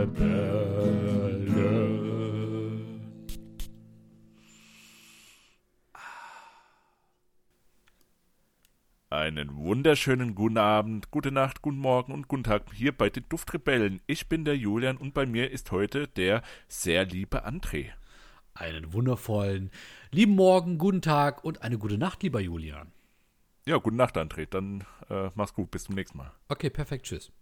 Duftrebellen. Einen wunderschönen guten Abend, gute Nacht, guten Morgen und guten Tag hier bei den Duftrebellen. Ich bin der Julian und bei mir ist heute der sehr liebe André. Einen wundervollen lieben Morgen, guten Tag und eine gute Nacht, lieber Julian. Ja, gute Nacht, André. Dann äh, mach's gut, bis zum nächsten Mal. Okay, perfekt, tschüss.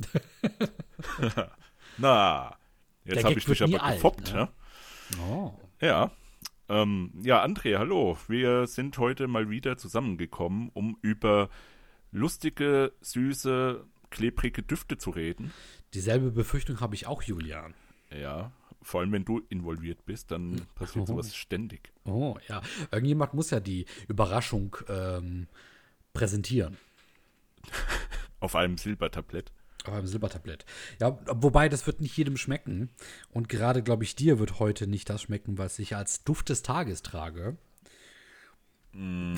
Na, jetzt habe ich dich aber alt, gefoppt, ne? Oh. Ja. Ähm, ja, André, hallo. Wir sind heute mal wieder zusammengekommen, um über lustige, süße, klebrige Düfte zu reden. Dieselbe Befürchtung habe ich auch, Julian. Ja, vor allem wenn du involviert bist, dann passiert oh. sowas ständig. Oh, ja. Irgendjemand muss ja die Überraschung ähm, präsentieren. Auf einem Silbertablett. Auf einem Silbertablett. Ja, wobei, das wird nicht jedem schmecken. Und gerade, glaube ich, dir wird heute nicht das schmecken, was ich als Duft des Tages trage. Mm,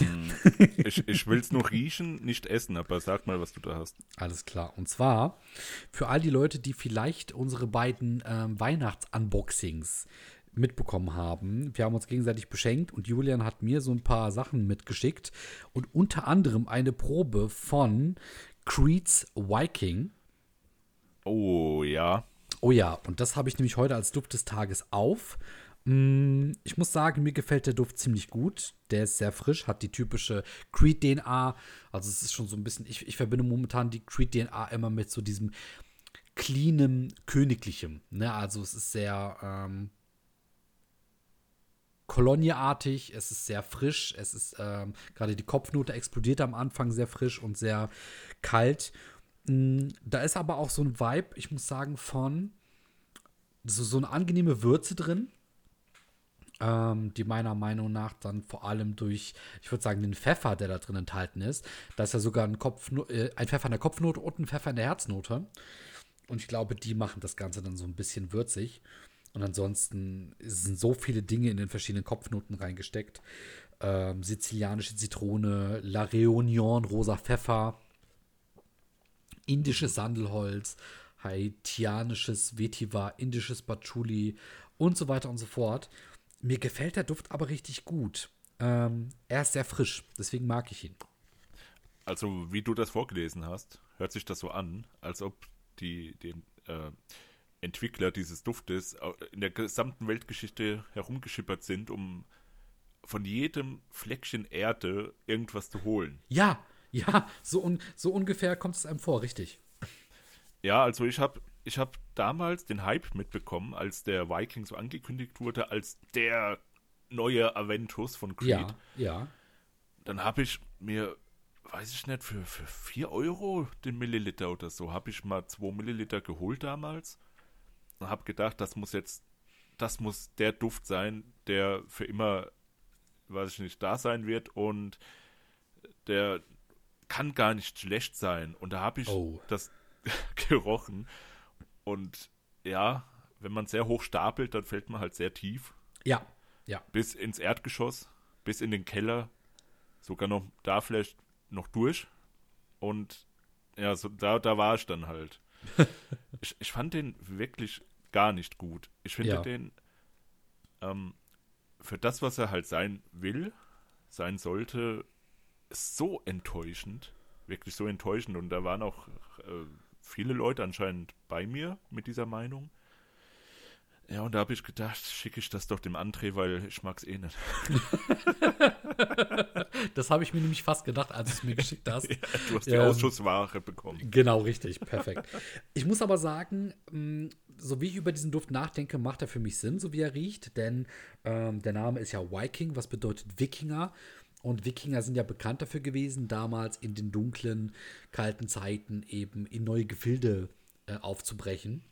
ich ich will es nur riechen, nicht essen, aber sag mal, was du da hast. Alles klar. Und zwar für all die Leute, die vielleicht unsere beiden ähm, Weihnachtsunboxings mitbekommen haben. Wir haben uns gegenseitig beschenkt und Julian hat mir so ein paar Sachen mitgeschickt und unter anderem eine Probe von Creed's Viking. Oh ja. Oh ja, und das habe ich nämlich heute als Duft des Tages auf. Mm, ich muss sagen, mir gefällt der Duft ziemlich gut. Der ist sehr frisch, hat die typische Creed-DNA. Also es ist schon so ein bisschen, ich, ich verbinde momentan die Creed-DNA immer mit so diesem cleanem, königlichem. Ne? Also es ist sehr ähm, kolonieartig, es ist sehr frisch, es ist ähm, gerade die Kopfnote explodiert am Anfang sehr frisch und sehr kalt. Mm, da ist aber auch so ein Vibe, ich muss sagen, von so, so eine angenehme Würze drin ähm, die meiner Meinung nach dann vor allem durch, ich würde sagen, den Pfeffer, der da drin enthalten ist. Da ist ja sogar ein, Kopf, äh, ein Pfeffer in der Kopfnote und ein Pfeffer in der Herznote. Und ich glaube, die machen das Ganze dann so ein bisschen würzig. Und ansonsten sind so viele Dinge in den verschiedenen Kopfnoten reingesteckt. Ähm, sizilianische Zitrone, La Reunion, rosa Pfeffer, indisches Sandelholz, haitianisches Vetiver, indisches Patchouli und so weiter und so fort. Mir gefällt der Duft aber richtig gut. Ähm, er ist sehr frisch, deswegen mag ich ihn. Also, wie du das vorgelesen hast, hört sich das so an, als ob die, die äh, Entwickler dieses Duftes in der gesamten Weltgeschichte herumgeschippert sind, um von jedem Fleckchen Erde irgendwas zu holen. Ja, ja, so, un so ungefähr kommt es einem vor, richtig. Ja, also ich habe ich habe damals den Hype mitbekommen, als der Viking so angekündigt wurde, als der neue Aventus von Creed. Ja, ja. Dann habe ich mir, weiß ich nicht, für, für 4 Euro den Milliliter oder so, habe ich mal 2 Milliliter geholt damals und habe gedacht, das muss jetzt, das muss der Duft sein, der für immer, weiß ich nicht, da sein wird und der kann gar nicht schlecht sein. Und da habe ich oh. das gerochen und ja, wenn man sehr hoch stapelt, dann fällt man halt sehr tief. Ja, ja. Bis ins Erdgeschoss, bis in den Keller, sogar noch da vielleicht noch durch. Und ja, so, da, da war ich dann halt. ich, ich fand den wirklich gar nicht gut. Ich finde ja. den ähm, für das, was er halt sein will, sein sollte, so enttäuschend. Wirklich so enttäuschend. Und da waren auch äh, viele Leute anscheinend bei mir mit dieser Meinung. Ja, und da habe ich gedacht, schicke ich das doch dem André, weil ich mag es eh nicht. das habe ich mir nämlich fast gedacht, als du es mir geschickt hast. ja, du hast die ähm, Ausschussware bekommen. Genau, richtig, perfekt. Ich muss aber sagen, mm, so wie ich über diesen Duft nachdenke, macht er für mich Sinn, so wie er riecht, denn ähm, der Name ist ja Viking, was bedeutet Wikinger. Und Wikinger sind ja bekannt dafür gewesen, damals in den dunklen, kalten Zeiten eben in neue Gefilde äh, aufzubrechen.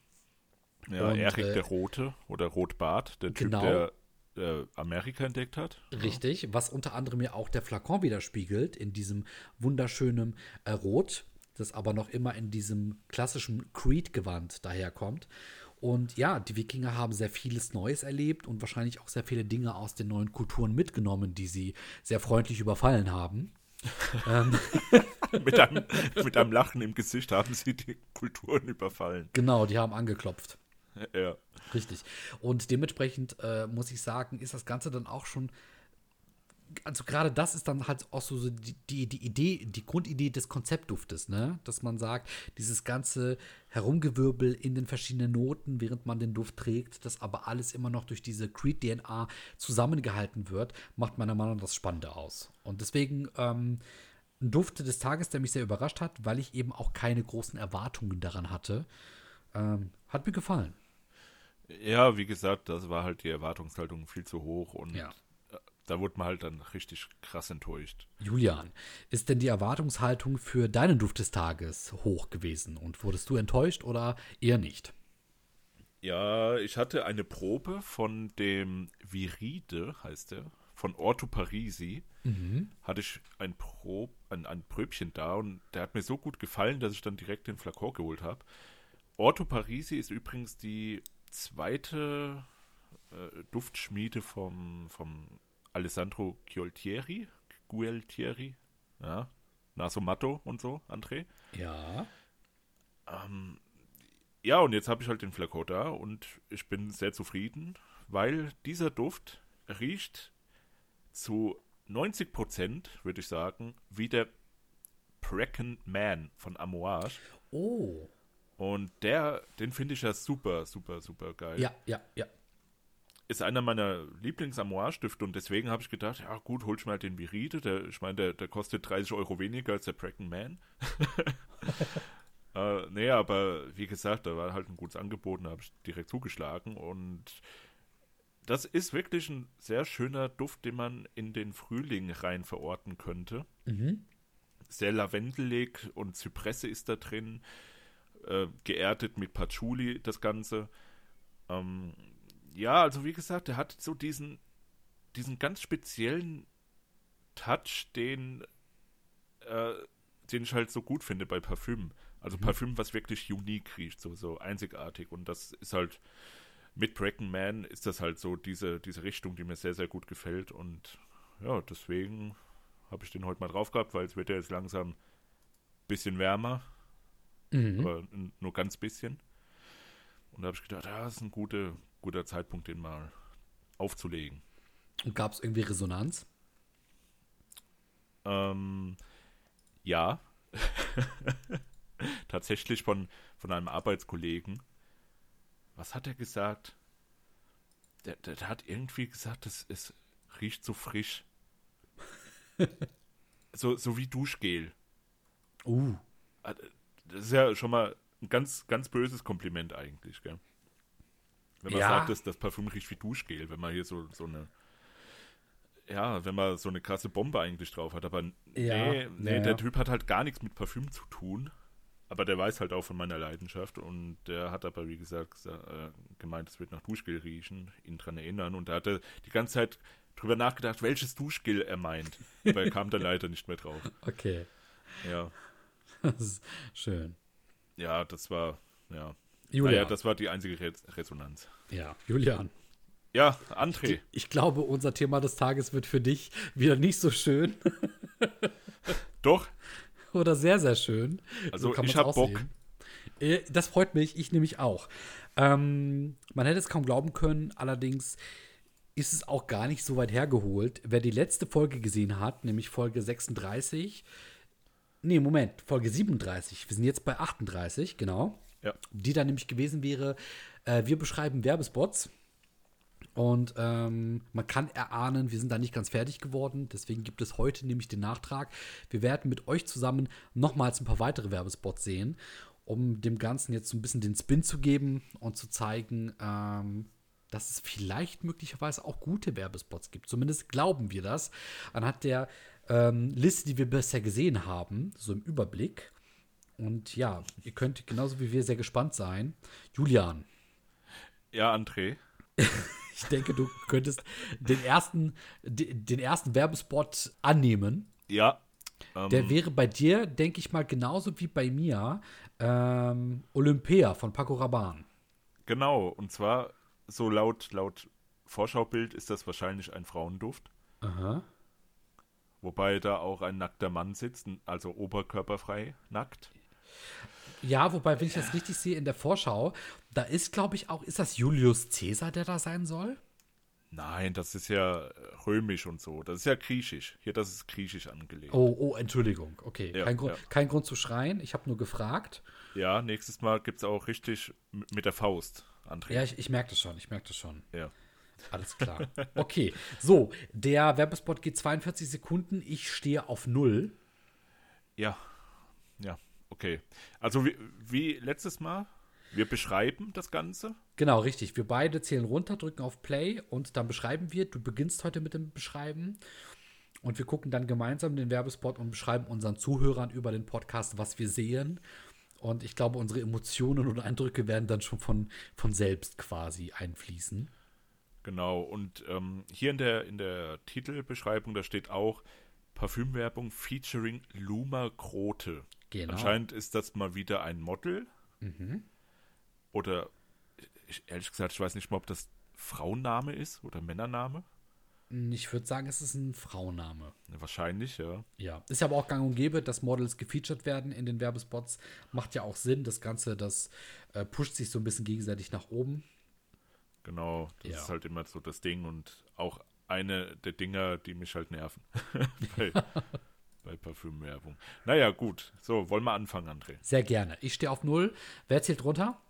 Ja, und, Erik äh, der Rote oder Rotbart, der genau, Typ, der äh, Amerika entdeckt hat. Richtig, was unter anderem ja auch der Flakon widerspiegelt, in diesem wunderschönen äh, Rot, das aber noch immer in diesem klassischen Creed-Gewand daherkommt. Und ja, die Wikinger haben sehr vieles Neues erlebt und wahrscheinlich auch sehr viele Dinge aus den neuen Kulturen mitgenommen, die sie sehr freundlich überfallen haben. ähm, mit, einem, mit einem Lachen im Gesicht haben sie die Kulturen überfallen. Genau, die haben angeklopft. Ja. Richtig. Und dementsprechend äh, muss ich sagen, ist das Ganze dann auch schon. Also gerade das ist dann halt auch so die, die, die Idee, die Grundidee des Konzeptduftes, ne? Dass man sagt, dieses ganze Herumgewirbel in den verschiedenen Noten, während man den Duft trägt, das aber alles immer noch durch diese Creed-DNA zusammengehalten wird, macht meiner Meinung nach das Spannende aus. Und deswegen ähm, ein Duft des Tages, der mich sehr überrascht hat, weil ich eben auch keine großen Erwartungen daran hatte. Ähm, hat mir gefallen. Ja, wie gesagt, das war halt die Erwartungshaltung viel zu hoch und Ja. Da wurde man halt dann richtig krass enttäuscht. Julian, ist denn die Erwartungshaltung für deinen Duft des Tages hoch gewesen und wurdest du enttäuscht oder eher nicht? Ja, ich hatte eine Probe von dem Viride, heißt der, von Orto Parisi. Hatte ich ein, Prob, ein, ein Pröbchen da und der hat mir so gut gefallen, dass ich dann direkt den Flakon geholt habe. Orto Parisi ist übrigens die zweite äh, Duftschmiede vom, vom Alessandro Gualtieri. Gualtieri, ja. Naso Matto und so, André. Ja. Ja, und jetzt habe ich halt den Flakon da und ich bin sehr zufrieden, weil dieser Duft riecht zu 90 Prozent, würde ich sagen, wie der Pregnant Man von Amouage. Oh. Und der, den finde ich ja super, super, super geil. Ja, ja, ja. Ist einer meiner Lieblings-Amouage-Stifte und deswegen habe ich gedacht, ja gut, hol ich mal den Viride. Der, ich meine, der, der kostet 30 Euro weniger als der Pregnant Man. Äh, nee, aber wie gesagt, da war halt ein gutes Angebot und da habe ich direkt zugeschlagen. Und das ist wirklich ein sehr schöner Duft, den man in den Frühling rein verorten könnte. Mhm. Sehr lavendelig und Zypresse ist da drin. Äh, geerdet mit Patchouli das Ganze. Ähm, ja, also wie gesagt, der hat so diesen, diesen ganz speziellen Touch, den, äh, den ich halt so gut finde bei Parfüm. Also Parfüm, was wirklich unique riecht, so, so einzigartig. Und das ist halt, mit Brecken Man ist das halt so diese, diese Richtung, die mir sehr, sehr gut gefällt. Und ja, deswegen habe ich den heute mal drauf gehabt, weil es wird ja jetzt langsam ein bisschen wärmer, Mhm. aber nur ganz bisschen. Und da habe ich gedacht, ja, das ist ein guter, guter Zeitpunkt, den mal aufzulegen. Und gab es irgendwie Resonanz? Ähm, ja. Tatsächlich von, von einem Arbeitskollegen. Was hat er gesagt? Der, der, der hat irgendwie gesagt, es, es riecht so frisch. so, so wie Duschgel. Uh. Das ist ja schon mal ein ganz, ganz böses Kompliment eigentlich, gell? Wenn man Ja. sagt, dass das Parfüm riecht wie Duschgel, wenn man hier so, so eine ja, wenn man so eine krasse Bombe eigentlich drauf hat, aber Ja, nee, nee ja, der. Typ hat halt gar nichts mit Parfüm zu tun, aber der weiß halt auch von meiner Leidenschaft und der hat aber, wie gesagt, gesa- äh, gemeint, es wird nach Duschgel riechen, ihn dran erinnern und da hat er die ganze Zeit drüber nachgedacht, welches Duschgel er meint, aber er kam dann leider nicht mehr drauf. Okay. Ja, Das ist schön. ja, das war, ja, Julian. naja, das war die einzige Re Resonanz. ja, Julian. Ja, André, Ich glaube, unser Thema des Tages wird für dich wieder nicht so schön doch, oder sehr, sehr schön. Also, kann ich man's hab Bock. Äh, Das freut mich, ich nämlich auch. Ähm, man hätte es kaum glauben können, allerdings ist es auch gar nicht so weit hergeholt. Wer die letzte Folge gesehen hat, nämlich Folge 36, nee, Moment, Folge 37, wir sind jetzt bei 38, genau, ja, die dann nämlich gewesen wäre, äh, wir beschreiben Werbespots. Und ähm, man kann erahnen, wir sind da nicht ganz fertig geworden. Deswegen gibt es heute nämlich den Nachtrag. Wir werden mit euch zusammen nochmals ein paar weitere Werbespots sehen, um dem Ganzen jetzt so ein bisschen den Spin zu geben und zu zeigen, ähm, dass es vielleicht möglicherweise auch gute Werbespots gibt. Zumindest glauben wir das. Anhand der ähm, Liste, die wir bisher gesehen haben, so im Überblick. Und ja, ihr könnt genauso wie wir sehr gespannt sein. Julian, ja, André, ich denke, du könntest den ersten, de- den ersten Werbespot annehmen. ja, ähm, Der wäre bei dir, denke ich mal, genauso wie bei mir ähm, Olympia von Paco Rabanne. Genau, und zwar so laut, laut Vorschaubild ist das wahrscheinlich ein Frauenduft. Aha. Wobei da auch ein nackter Mann sitzt, also oberkörperfrei nackt. Ja, wobei, wenn ich das richtig sehe in der Vorschau, da ist, glaube ich, auch, ist das Julius Caesar, der da sein soll? Nein, das ist ja römisch und so. Das ist ja griechisch. Hier, das ist griechisch angelegt. Oh, oh, Entschuldigung. Okay, ja, kein, Grund, ja. kein Grund zu schreien. Ich habe nur gefragt. Ja, nächstes Mal gibt es auch richtig mit der Faust, André. Ja, ich, ich merke das schon. Ich merke das schon. Ja. Alles klar. Okay, so, der Werbespot geht 42 Sekunden. Ich stehe auf null. Ja, ja, okay. Also wie, wie letztes Mal, wir beschreiben das Ganze. Genau, richtig. Wir beide zählen runter, drücken auf Play und dann beschreiben wir. Du beginnst heute mit dem Beschreiben. Und wir gucken dann gemeinsam den Werbespot und beschreiben unseren Zuhörern über den Podcast, was wir sehen. Und ich glaube, unsere Emotionen und Eindrücke werden dann schon von, von selbst quasi einfließen. Genau, und ähm, hier in der, in der Titelbeschreibung, da steht auch Parfümwerbung featuring Luma Grote. Genau. Anscheinend ist das mal wieder ein Model. Mhm. Oder, ich, ehrlich gesagt, ich weiß nicht mal, ob das Frauenname ist oder Männername. Ich würde sagen, es ist ein Frauenname. Wahrscheinlich, ja. Ja, ist ja aber auch gang und gäbe, dass Models gefeatured werden in den Werbespots. Macht ja auch Sinn. Das Ganze, das äh, pusht sich so ein bisschen gegenseitig nach oben. Genau, das ja. ist halt immer so das Ding und auch eine der Dinger, die mich halt nerven. bei, bei Parfümwerbung. Naja, gut. So, wollen wir anfangen, André? Sehr gerne. Ich stehe auf Null. Wer zählt runter?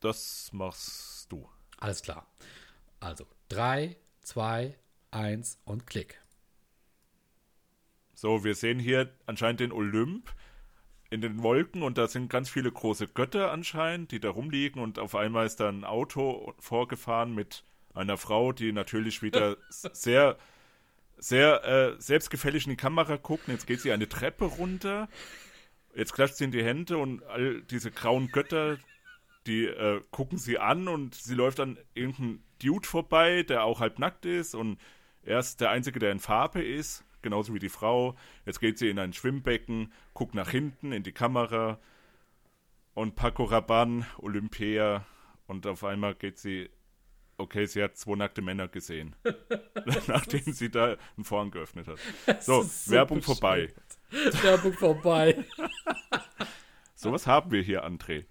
Das machst du. Alles klar. Also, drei, zwei, eins und Klick. So, wir sehen hier anscheinend den Olymp in den Wolken und da sind ganz viele große Götter anscheinend, die da rumliegen und auf einmal ist da ein Auto vorgefahren mit einer Frau, die natürlich wieder sehr, sehr äh, selbstgefällig in die Kamera guckt. Und jetzt geht sie eine Treppe runter, jetzt klatscht sie in die Hände und all diese grauen Götter, die äh, gucken sie an und sie läuft an irgendeinem Dude vorbei, der auch halb nackt ist und er ist der Einzige, der in Farbe ist genauso wie die Frau. Jetzt geht sie in ein Schwimmbecken, guckt nach hinten in die Kamera und Paco Rabanne, Olympia und auf einmal geht sie, okay, sie hat zwei nackte Männer gesehen, nachdem sie da einen Vorhang geöffnet hat. So, so Werbung vorbei. Werbung vorbei. Sowas haben wir hier, André.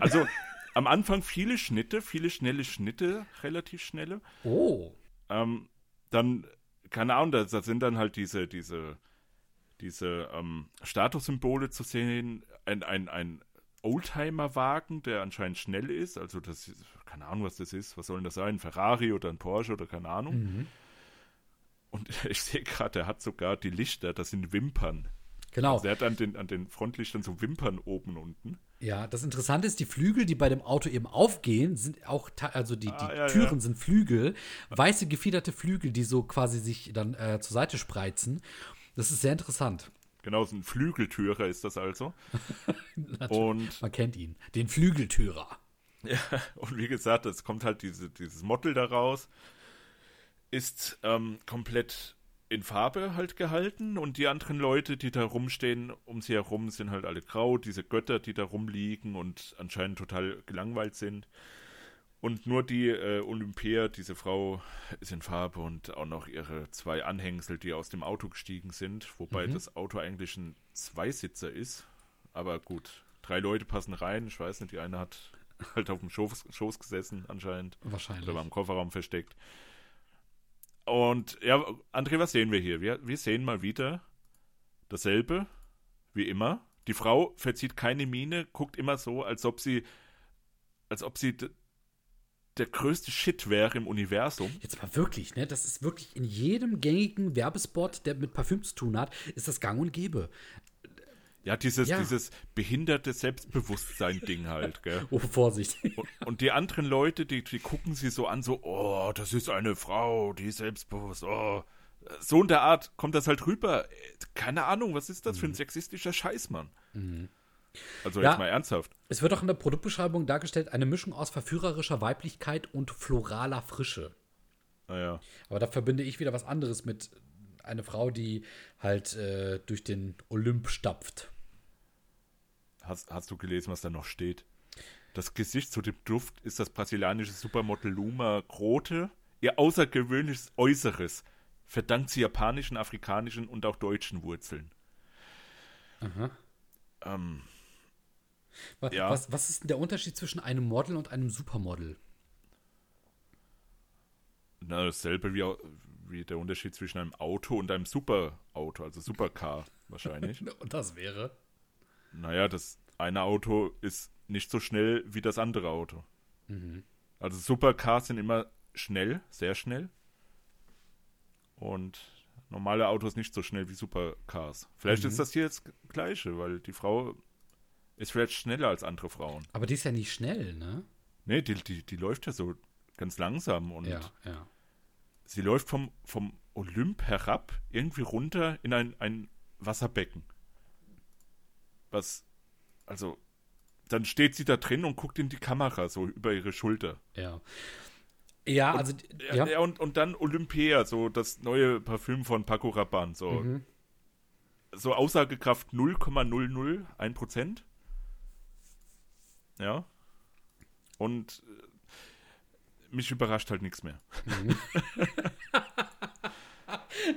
Also am Anfang viele Schnitte, viele schnelle Schnitte, relativ schnelle. Oh. Ähm, dann keine Ahnung, da, da, sind dann halt diese, diese, diese ähm, Statussymbole zu sehen. Ein, ein, ein Oldtimer-Wagen, der anscheinend schnell ist. Also das ist, keine Ahnung, was das ist. Was soll denn das sein? Ein Ferrari oder ein Porsche oder keine Ahnung. Mhm. Und ich sehe gerade, der hat sogar die Lichter, das sind Wimpern. Genau. Also er hat an den, an den Frontlichtern so Wimpern oben und unten. Ja, das Interessante ist, die Flügel, die bei dem Auto eben aufgehen, sind auch, also die, die ah, ja, Türen ja. sind Flügel, weiße gefiederte Flügel, die so quasi sich dann äh, zur Seite spreizen. Das ist sehr interessant. Genau, so ein Flügeltürer ist das also. und man kennt ihn, den Flügeltürer. Ja, und wie gesagt, es kommt halt diese, dieses Model daraus, ist ähm, komplett in Farbe halt gehalten und die anderen Leute, die da rumstehen, um sie herum, sind halt alle grau, diese Götter, die da rumliegen und anscheinend total gelangweilt sind. Und nur die äh, Olympia, diese Frau, ist in Farbe und auch noch ihre zwei Anhängsel, die aus dem Auto gestiegen sind, wobei mhm. das Auto eigentlich ein Zweisitzer ist. Aber gut, drei Leute passen rein. Ich weiß nicht, die eine hat halt auf dem Schoß, Schoß gesessen anscheinend. Wahrscheinlich. Oder war im Kofferraum versteckt. Und ja, André, was sehen wir hier? Wir, wir sehen mal wieder dasselbe, wie immer. Die Frau verzieht keine Miene, guckt immer so, als ob sie, als ob sie der größte Shit wäre im Universum. Jetzt mal wirklich, ne? Das ist wirklich in jedem gängigen Werbespot, der mit Parfüm zu tun hat, ist das gang und gäbe. Ja, dieses, ja. dieses behinderte Selbstbewusstsein-Ding halt, gell? Oh, Vorsicht. Und, und, die anderen Leute, die, die gucken sie so an, so, oh, das ist eine Frau, die ist selbstbewusst, oh. So in der Art kommt das halt rüber. Keine Ahnung, was ist das mhm. für ein mhm. sexistischer Scheiß, Mann? Mhm. Also ja, jetzt mal ernsthaft. Es wird auch in der Produktbeschreibung dargestellt, eine Mischung aus verführerischer Weiblichkeit und floraler Frische. Ah, Aber da verbinde ich wieder was anderes mit einer Frau, die halt äh, durch den Olymp stapft. Hast, hast du gelesen, was da noch steht? Das Gesicht zu dem Duft ist das brasilianische Supermodel Luma Grote. Ihr außergewöhnliches Äußeres verdankt sie japanischen, afrikanischen und auch deutschen Wurzeln. Aha. Ähm, Was, Ja. was, was ist denn der Unterschied zwischen einem Model und einem Supermodel? na, dasselbe wie, wie der Unterschied zwischen einem Auto und einem Superauto, also Supercar wahrscheinlich. Und das wäre? naja, das eine Auto ist nicht so schnell wie das andere Auto. Also Supercars sind immer schnell, sehr schnell. Und normale Autos nicht so schnell wie Supercars. Vielleicht ist das hier das Gleiche, weil die Frau ist vielleicht schneller als andere Frauen. Aber die ist ja nicht schnell, ne? Nee, die, die, die läuft ja so ganz langsam und Ja, ja. sie läuft vom, vom Olymp herab irgendwie runter in ein, ein Wasserbecken. Was, also, dann steht sie da drin und guckt in die Kamera, so über ihre Schulter. Ja. Ja, also, Ja, ja. ja, und, und dann Olympia, so das neue Parfüm von Paco Rabanne, so, Mhm. so Aussagekraft 0,001 Prozent. Ja. Und äh, mich überrascht halt nichts mehr.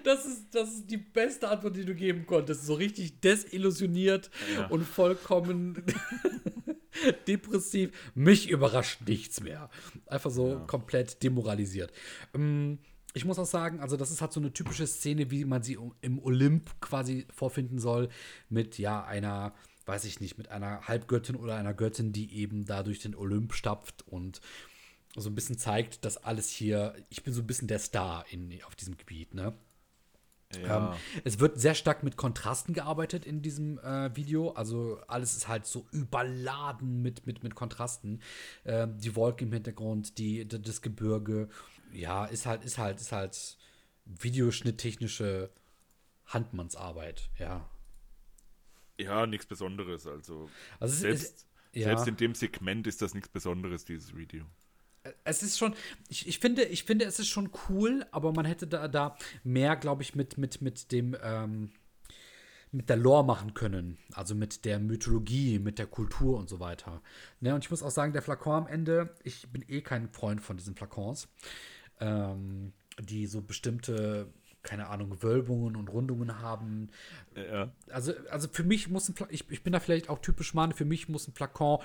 Das ist, das ist die beste Antwort, die du geben konntest. So richtig desillusioniert Ja. und vollkommen depressiv. Mich überrascht nichts mehr. Einfach so komplett demoralisiert. Ähm, Ich muss auch sagen, also das ist halt so eine typische Szene, wie man sie im Olymp quasi vorfinden soll, mit ja einer, weiß ich nicht, mit einer Halbgöttin oder einer Göttin, die eben da durch den Olymp stapft und so ein bisschen zeigt, dass alles hier, ich bin so ein bisschen der Star in, auf diesem Gebiet, ne? Ja. Ähm, es wird sehr stark mit Kontrasten gearbeitet in diesem äh, Video. Also alles ist halt so überladen mit, mit, mit Kontrasten. Ähm, die Wolken im Hintergrund, die, das Gebirge. Ja, ist halt, ist halt, ist halt videoschnitttechnische Handmannsarbeit, ja. Ja, nichts Besonderes. Also, Also selbst, ist, ja. selbst in dem Segment ist das nichts Besonderes, dieses Video. es ist schon, ich, ich, finde, ich finde, es ist schon cool, aber man hätte da, da mehr, glaube ich, mit, mit, mit dem, ähm, mit der Lore machen können. Also mit der Mythologie, mit der Kultur und so weiter. Ne, und ich muss auch sagen, der Flakon am Ende, ich bin eh kein Freund von diesen Flakons, ähm, die so bestimmte, keine Ahnung, Wölbungen und Rundungen haben Ja. also, also für mich muss ein Fla ich, ich bin da vielleicht auch typisch Mann, für mich muss ein Flakon,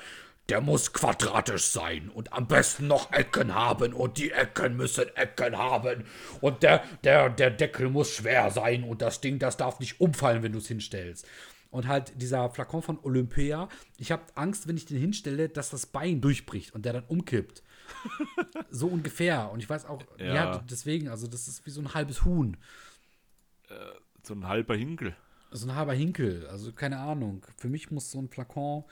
der muss quadratisch sein und am besten noch Ecken haben und die Ecken müssen Ecken haben und der, der, der Deckel muss schwer sein und das Ding, das darf nicht umfallen, wenn du es hinstellst. Und halt dieser Flakon von Olympia, ich habe Angst, wenn ich den hinstelle, dass das Bein durchbricht und der dann umkippt. so ungefähr. Und ich weiß auch, ja. Ja. deswegen, also das ist wie so ein halbes Huhn. So ein halber Hinkel. So ein halber Hinkel, also keine Ahnung. Für mich muss so ein Flakon,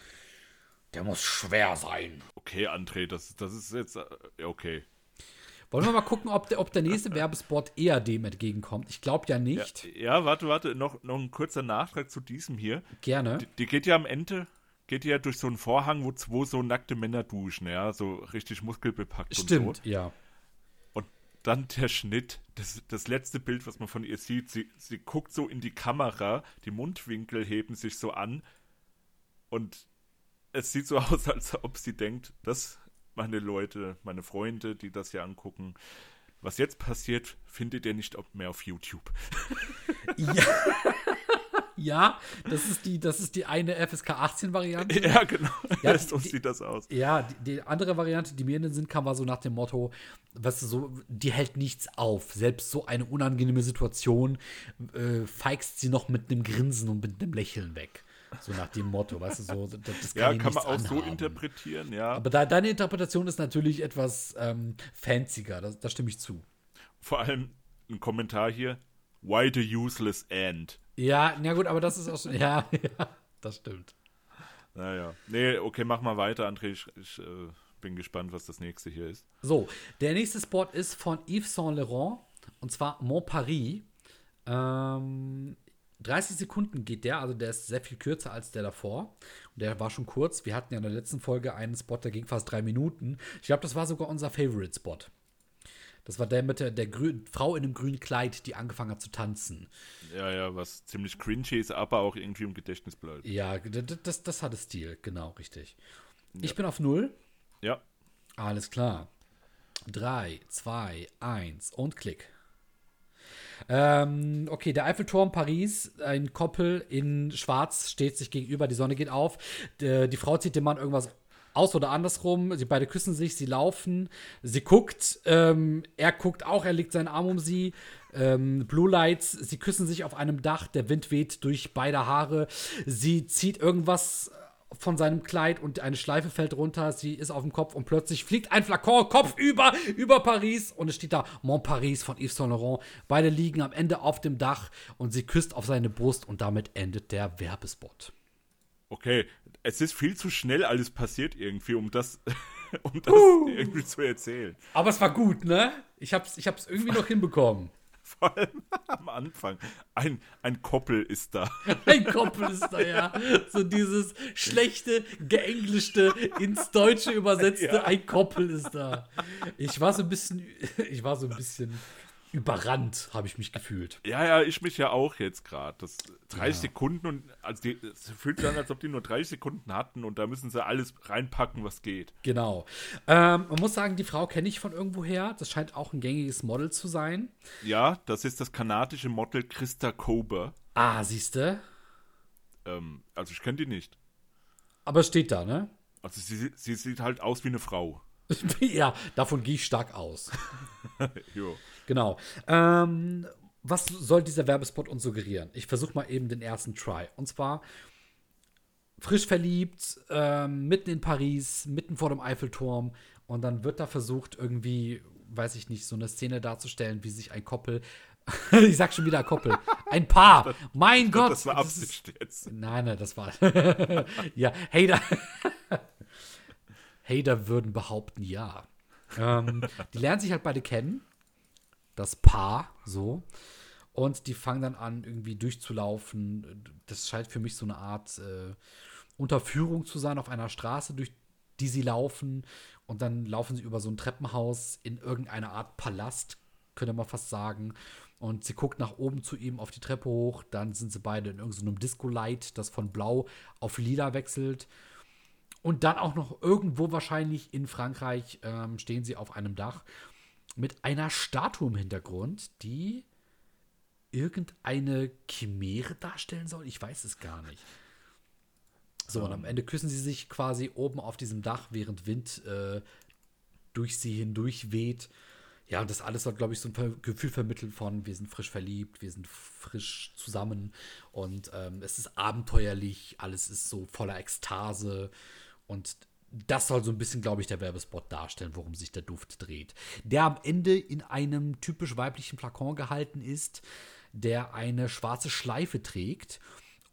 der muss schwer sein. Okay, André, das, das ist jetzt. äh, ja, Okay. Wollen wir mal gucken, ob der, ob der nächste Werbespot eher dem entgegenkommt? Ich glaube ja Ja, nicht. ja, warte, warte, noch, noch ein kurzer Nachtrag zu diesem hier. Gerne. Die, die geht ja am Ende, geht ja durch so einen Vorhang, wo zwei so nackte Männer duschen, ja, so richtig muskelbepackt Stimmt, und so. ja. Und dann der Schnitt, das, das letzte Bild, was man von ihr sieht, sie, sie guckt so in die Kamera, die Mundwinkel heben sich so an und es sieht so aus, als ob sie denkt, das, meine Leute, meine Freunde, die das hier angucken, was jetzt passiert, findet ihr nicht mehr auf YouTube. Ja. ja, das ist die, das ist die eine FSK 18 Variante. ja, genau. Ja, so die- sieht das aus. Ja, die, die andere Variante, die mir in den Sinn kam, war so nach dem Motto, weißt du, so, die hält nichts auf. Selbst so eine unangenehme Situation äh, feigst sie noch mit einem Grinsen und mit einem Lächeln weg. So nach dem Motto, weißt du, so, das, kann Ja, kann man auch so anhaben. interpretieren, ja. Aber da, deine Interpretation ist natürlich etwas ähm, fancier, da, da stimme ich zu. Vor allem ein Kommentar hier. Why the useless end? Ja, na gut, aber das ist auch schon, ja, ja, das stimmt. Naja. Nee, okay, mach mal weiter, André. Ich, ich äh, bin gespannt, was das nächste hier ist. So, der nächste Spot ist von Yves Saint Laurent und zwar Mont Paris. Ähm, 30 Sekunden geht der, also der ist sehr viel kürzer als der davor. Und der war schon kurz. Wir hatten ja in der letzten Folge einen Spot, der ging fast drei Minuten. Ich glaube, das war sogar unser Favorite-Spot. Das war der mit der, der grün, Frau in einem grünen Kleid, die angefangen hat zu tanzen. Ja, ja, was ziemlich cringy ist, aber auch irgendwie im Gedächtnis bleibt. Ja, das, das hatte Stil, genau, richtig. Ich bin auf Null. Ja. Alles klar. 3, 2, 1 und Klick. Ähm, okay, der Eiffelturm Paris, ein Koppel in Schwarz steht sich gegenüber, die Sonne geht auf. Die, die Frau zieht dem Mann irgendwas aus oder andersrum. Sie beide küssen sich, sie laufen, sie guckt, ähm, er guckt auch, er legt seinen Arm um sie. Ähm, Blue Lights, sie küssen sich auf einem Dach, der Wind weht durch beide Haare. Sie zieht irgendwas von seinem Kleid und eine Schleife fällt runter, sie ist auf dem Kopf und plötzlich fliegt ein Flakon Kopf über, über Paris und es steht da Mont Paris von Yves Saint Laurent. Beide liegen am Ende auf dem Dach und sie küsst auf seine Brust und damit endet der Werbespot. Okay, es ist viel zu schnell alles passiert irgendwie, um das, um das uh. irgendwie zu erzählen. Aber es war gut, ne? Ich hab's, ich hab's irgendwie noch hinbekommen. Vor allem am Anfang. Ein, ein Koppel ist da. Ein Koppel ist da, ja. So dieses schlechte, geenglischte, ins Deutsche übersetzte, ja. ein Koppel ist da. Ich war so ein bisschen, ich war so ein bisschen überrannt, habe ich mich gefühlt. Ja, ja, ich mich ja auch jetzt gerade. Das 30 ja. Sekunden und also die, es fühlt sich an, als ob die nur 30 Sekunden hatten und da müssen sie alles reinpacken, was geht. Genau. Ähm, man muss sagen, die Frau kenne ich von irgendwoher. Das scheint auch ein gängiges Model zu sein. Ja, das ist das kanadische Model Christa Kober. Ah, siehst du? Ähm, also ich kenne die nicht. Aber es steht da, ne? Also sie, sie sieht halt aus wie eine Frau. ja, davon gehe ich stark aus. jo. Genau. Ähm, was soll dieser Werbespot uns suggerieren? Ich versuche mal eben den ersten Try. Und zwar frisch verliebt, ähm, mitten in Paris, mitten vor dem Eiffelturm. Und dann wird da versucht, irgendwie, weiß ich nicht, so eine Szene darzustellen, wie sich ein Koppel ich sag schon wieder Koppel. Ein Paar. mein ich Gott. Das war Absicht jetzt. Nein, nein, das war. ja, Hater. Hater würden behaupten, ja. Ähm, die lernen sich halt beide kennen das Paar so. Und die fangen dann an, irgendwie durchzulaufen. Das scheint für mich so eine Art äh, Unterführung zu sein auf einer Straße, durch die sie laufen. Und dann laufen sie über so ein Treppenhaus in irgendeine Art Palast, könnte man fast sagen. Und sie guckt nach oben zu ihm auf die Treppe hoch. Dann sind sie beide in irgendeinem Disco-Light, das von blau auf lila wechselt. Und dann auch noch irgendwo wahrscheinlich in Frankreich ähm, stehen sie auf einem Dach mit einer Statue im Hintergrund, die irgendeine Chimäre darstellen soll. Ich weiß es gar nicht. So, und am Ende küssen sie sich quasi oben auf diesem Dach, während Wind äh, durch sie hindurch weht. Ja, und das alles soll, glaube ich, so ein Gefühl vermitteln von, wir sind frisch verliebt, wir sind frisch zusammen und ähm, es ist abenteuerlich, alles ist so voller Ekstase und das soll so ein bisschen, glaube ich, der Werbespot darstellen, worum sich der Duft dreht. Der am Ende in einem typisch weiblichen Flakon gehalten ist, der eine schwarze Schleife trägt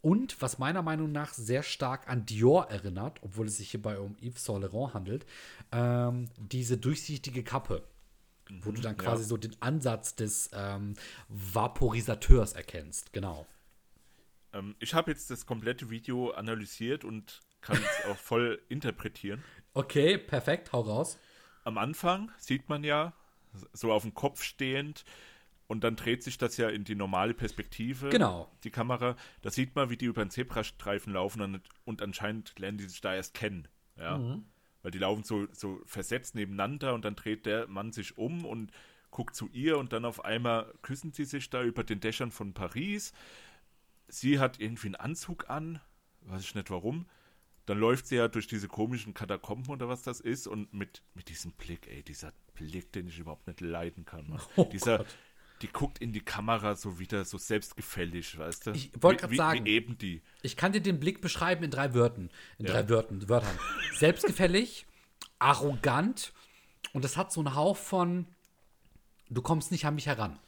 und was meiner Meinung nach sehr stark an Dior erinnert, obwohl es sich hierbei um Yves Saint Laurent handelt, ähm, diese durchsichtige Kappe. Mhm, wo du dann quasi ja. so den Ansatz des ähm, Vaporisateurs erkennst, genau. Ähm, ich habe jetzt das komplette Video analysiert und kann es auch voll interpretieren. Okay, perfekt, hau raus. Am Anfang sieht man ja so auf dem Kopf stehend und dann dreht sich das ja in die normale Perspektive. Genau. Die Kamera. Da sieht man, wie die über den Zebrastreifen laufen und, und anscheinend lernen die sich da erst kennen. Ja. Mhm. Weil die laufen so, so versetzt nebeneinander und dann dreht der Mann sich um und guckt zu ihr und dann auf einmal küssen sie sich da über den Dächern von Paris. Sie hat irgendwie einen Anzug an, weiß ich nicht warum dann läuft sie ja durch diese komischen Katakomben oder was das ist und mit, mit diesem Blick, ey, dieser Blick, den ich überhaupt nicht leiden kann. Oh dieser, Gott. die guckt in die Kamera so wieder so selbstgefällig, weißt du? Ich wollte gerade sagen, wie eben die. Ich kann dir den Blick beschreiben in drei Wörtern. In ja. drei Wörtern, Wörtern. Selbstgefällig, arrogant und das hat so einen Hauch von, du kommst nicht an mich heran.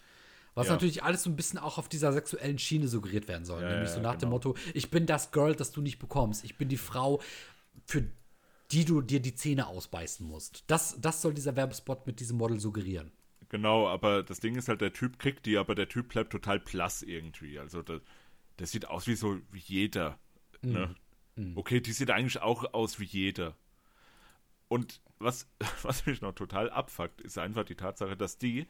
Was ja. natürlich alles so ein bisschen auch auf dieser sexuellen Schiene suggeriert werden soll. Ja, nämlich so nach genau. dem Motto, ich bin das Girl, das du nicht bekommst. Ich bin die Frau, für die du dir die Zähne ausbeißen musst. Das, das soll dieser Werbespot mit diesem Model suggerieren. Genau, aber das Ding ist halt, der Typ kriegt die, aber der Typ bleibt total blass irgendwie. Also der, der sieht aus wie so wie jeder. Mhm. Ne? Mhm. Okay, die sieht eigentlich auch aus wie jeder. Und was, was mich noch total abfuckt, ist einfach die Tatsache, dass die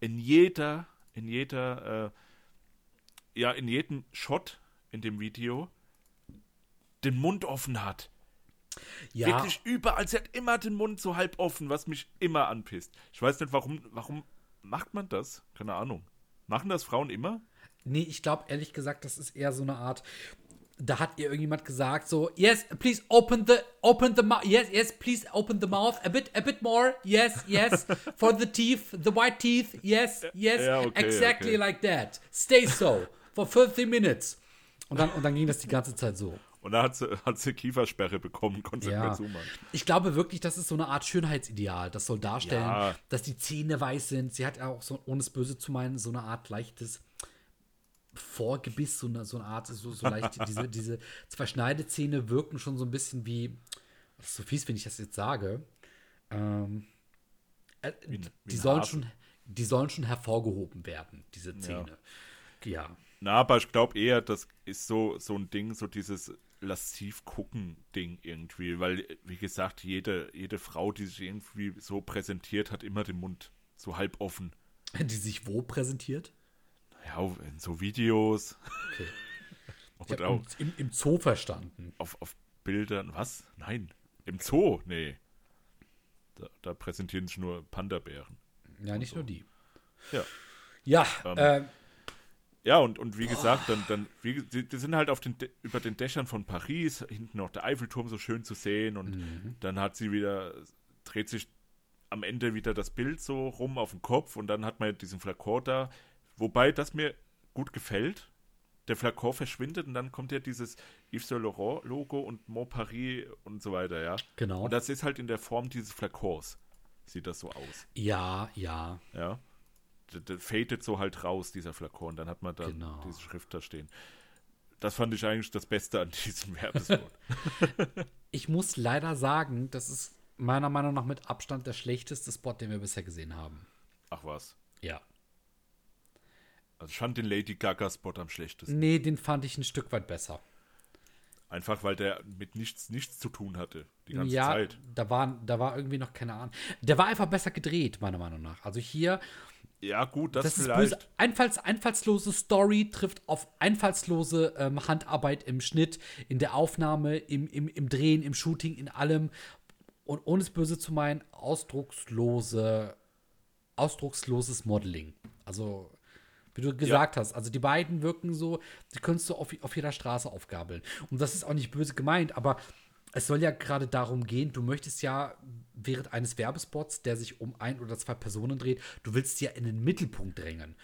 in jeder in jeder, äh, ja, in jedem Shot in dem Video den Mund offen hat. Ja. Wirklich überall. Sie hat immer den Mund so halb offen, was mich immer anpisst. Ich weiß nicht, warum, warum macht man das? Keine Ahnung. Machen das Frauen immer? Nee, ich glaube ehrlich gesagt, das ist eher so eine Art. Da hat ihr irgendjemand gesagt, so, yes, please open the, open the mouth, yes, yes, please open the mouth, a bit, a bit more, yes, yes, for the teeth, the white teeth, yes, yes, Ja, okay, exactly okay. like that. Stay so, for 50 minutes. Und dann, und dann ging das die ganze Zeit so. Und da hat sie, hat sie Kiefersperre bekommen, konnte sie nicht Ja. mehr zumachen. Ich glaube wirklich, das ist so eine Art Schönheitsideal. Das soll darstellen, Ja. dass die Zähne weiß sind. Sie hat ja auch so, ohne es böse zu meinen, so eine Art leichtes Vorgebiss, so eine, so eine Art, so, so leicht, diese, diese zwei Schneidezähne wirken schon so ein bisschen wie, das ist so fies, wenn ich das jetzt sage. Ähm, äh, Wie wie die, sollen schon, die sollen schon hervorgehoben werden, diese Zähne. ja. Na, aber ich glaube eher, das ist so, so ein Ding, so dieses lassiv gucken Ding irgendwie, weil, wie gesagt, jede, jede Frau, die sich irgendwie so präsentiert, hat immer den Mund so halb offen. Die sich wo präsentiert? Ja, in so Videos Okay. Ich habe auch im, im Zoo verstanden. auf, auf Bildern. Was? Nein. Im Zoo? Nee. Da, da präsentieren sich nur Panda-Bären. Ja, nicht nur die. Ja. Ja, Ähm, äh, Ja, und, und wie gesagt, dann, dann wie, die, die sind halt auf den, über den Dächern von Paris, hinten noch der Eiffelturm so schön zu sehen und dann hat sie wieder, dreht sich am Ende wieder das Bild so rum auf den Kopf und dann hat man diesen Flakon da, wobei das mir gut gefällt. Der Flakon verschwindet und dann kommt ja dieses Yves Saint Laurent Logo und Mont Paris und so weiter, ja. Genau. Und das ist halt in der Form dieses Flakons, sieht das so aus, ja, ja. ja. Der, der fadet so halt raus, dieser Flakon. Dann hat man da Genau. diese Schrift da stehen. Das fand ich eigentlich das Beste an diesem Werbespot. Ich muss leider sagen, das ist meiner Meinung nach mit Abstand der schlechteste Spot, den wir bisher gesehen haben. Ach was. Ja. Also ich fand den Lady Gaga-Spot am schlechtesten. Nee, den fand ich ein Stück weit besser. Einfach weil der mit nichts, nichts zu tun hatte. Die ganze ja, Zeit. da war, da war irgendwie noch keine Ahnung. Der war einfach besser gedreht, meiner Meinung nach. Also hier, Ja, gut, das, das ist vielleicht. böse. Einfalls, einfallslose Story trifft auf einfallslose ähm, Handarbeit im Schnitt, in der Aufnahme, im, im, im Drehen, im Shooting, in allem. Und ohne es böse zu meinen, ausdruckslose, ausdrucksloses Modeling. Also, wie du gesagt hast, also die beiden wirken so, die könntest du auf, auf jeder Straße aufgabeln. Und das ist auch nicht böse gemeint, aber es soll ja gerade darum gehen, du möchtest ja während eines Werbespots, der sich um ein oder zwei Personen dreht, du willst ja in den Mittelpunkt drängen.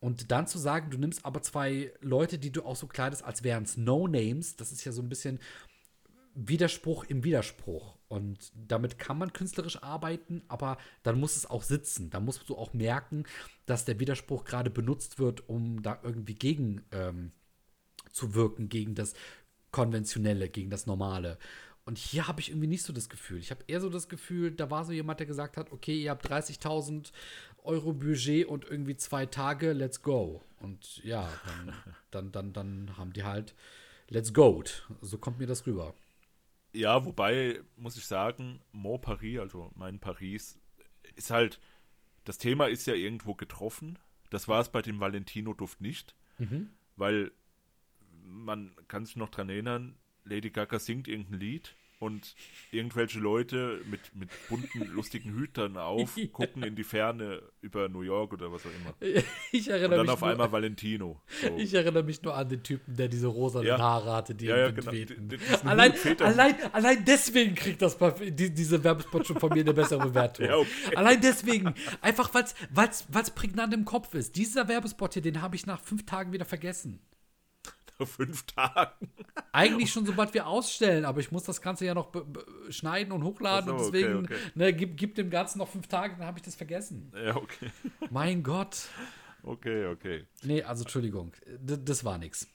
Und dann zu sagen, du nimmst aber zwei Leute, die du auch so kleidest, als wären es No-Names, das ist ja so ein bisschen Widerspruch im Widerspruch. Und damit kann man künstlerisch arbeiten, aber dann muss es auch sitzen. Da musst du auch merken, dass der Widerspruch gerade benutzt wird, um da irgendwie gegen ähm, zu wirken, gegen das Konventionelle, gegen das Normale. Und hier habe ich irgendwie nicht so das Gefühl. Ich habe eher so das Gefühl, da war so jemand, der gesagt hat, okay, ihr habt 30.000 Euro Budget und irgendwie zwei Tage, let's go. Und ja, dann, dann, dann, dann haben die halt, let's go. So kommt mir das rüber. Ja, wobei, muss ich sagen, Mont Paris, also mein Paris, ist halt, das Thema ist ja irgendwo getroffen. Das war es bei dem Valentino-Duft nicht, weil man kann sich noch dran erinnern, Lady Gaga singt irgendein Lied und irgendwelche Leute mit, mit bunten, lustigen Hütern auf, Ja. gucken in die Ferne über New York oder was auch immer. Ich Und erinnere, dann mich auf nur, einmal Valentino. So. ich erinnere mich nur an den Typen, der diese rosanen Ja. Haare hatte, die Ja, im ja, Wind genau. wehten. Allein, allein, allein deswegen kriegt das die, diese Werbespot schon von mir eine bessere Bewertung. Ja, okay. Allein deswegen. Einfach, weil es prägnant im Kopf ist. Dieser Werbespot hier, den habe ich nach fünf Tagen wieder vergessen. Nach fünf Tagen. Eigentlich schon, sobald wir ausstellen, aber ich muss das Ganze ja noch schneiden und hochladen so, und deswegen okay, okay. Ne, gib, gib dem Ganzen noch fünf Tage, dann habe ich das vergessen. Ja, okay. Mein Gott. Okay, okay. Nee, also Entschuldigung, D das war nix.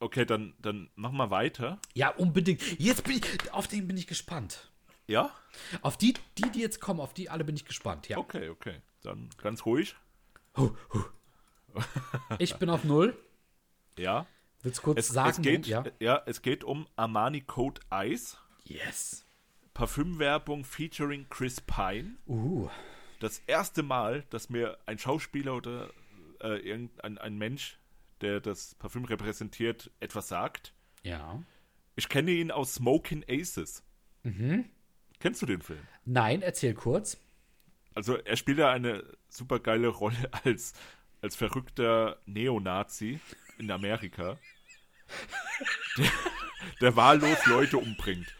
Okay, dann, dann mach mal weiter. Ja, unbedingt. Jetzt bin ich, auf den bin ich gespannt. Ja? Auf die, die, die jetzt kommen, auf die alle bin ich gespannt, ja. Okay, okay. Dann ganz ruhig. Ich bin auf Null. Ja. Willst du kurz Es, sagen? es geht, ja. ja. es geht um Armani Code Ice. Yes. Parfümwerbung featuring Chris Pine. Uh. Das erste Mal, dass mir ein Schauspieler oder äh, irgendein ein Mensch, der das Parfüm repräsentiert, etwas sagt. Ja. Ich kenne ihn aus Smoking Aces. Mhm. Kennst du den Film? Nein, erzähl kurz. Also er spielt ja eine super geile Rolle als als verrückter Neonazi in Amerika, der, der wahllos Leute umbringt.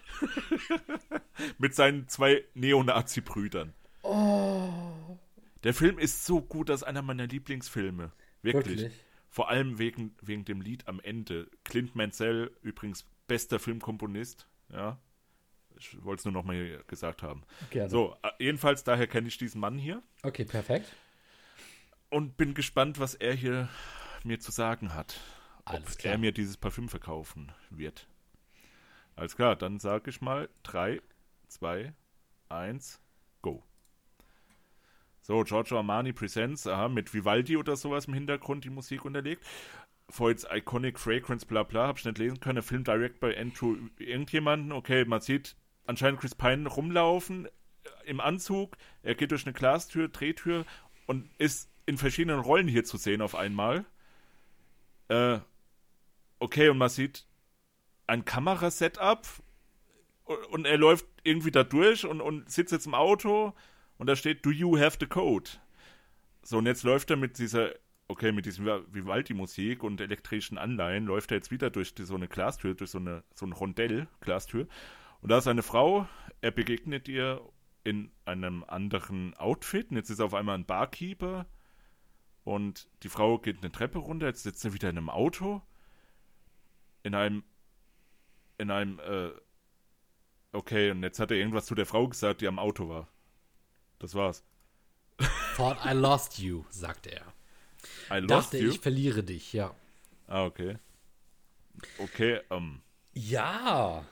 Mit seinen zwei Neonazi-Brüdern. Oh. Der Film ist so gut, das ist einer meiner Lieblingsfilme. Wirklich. Wirklich? Vor allem wegen, wegen dem Lied am Ende. Clint Mansell, übrigens bester Filmkomponist. Ja. Ich wollte es nur noch mal gesagt haben. Gerne. So, äh, jedenfalls, daher kenne ich diesen Mann hier Okay, perfekt. und bin gespannt, was er hier mir zu sagen hat. Alles ob klar. er mir dieses Parfüm verkaufen wird. Alles klar, dann sage ich mal 3, 2, 1, go. So, Giorgio Armani Presents, aha, mit Vivaldi oder sowas im Hintergrund die Musik unterlegt. For its iconic fragrance, bla bla, hab ich nicht lesen können. Film direct by Andrew irgendjemanden. Okay, man sieht anscheinend Chris Pine rumlaufen äh, im Anzug. Er geht durch eine Glastür, Drehtür und ist in verschiedenen Rollen hier zu sehen auf einmal. Äh, okay, und man sieht ein Kamerasetup und, er läuft irgendwie da durch und, und sitzt jetzt im Auto und da steht, do you have the code? So, und jetzt läuft er mit dieser, okay, mit diesem Vivaldi-Musik und elektrischen Anleihen, läuft er jetzt wieder durch die, so eine Glastür, durch so eine, so ein Rondell, Glastür. Und da ist eine Frau, er begegnet ihr in einem anderen Outfit und jetzt ist er auf einmal ein Barkeeper und die Frau geht eine Treppe runter, jetzt sitzt er wieder in einem Auto, in einem, in einem, äh, okay, und jetzt hat er irgendwas zu der Frau gesagt, die am Auto war. Das war's. Thought I lost you, sagte er. I lost Dachte, you? ich verliere dich, ja. Ah, okay. Okay, ähm, Ja.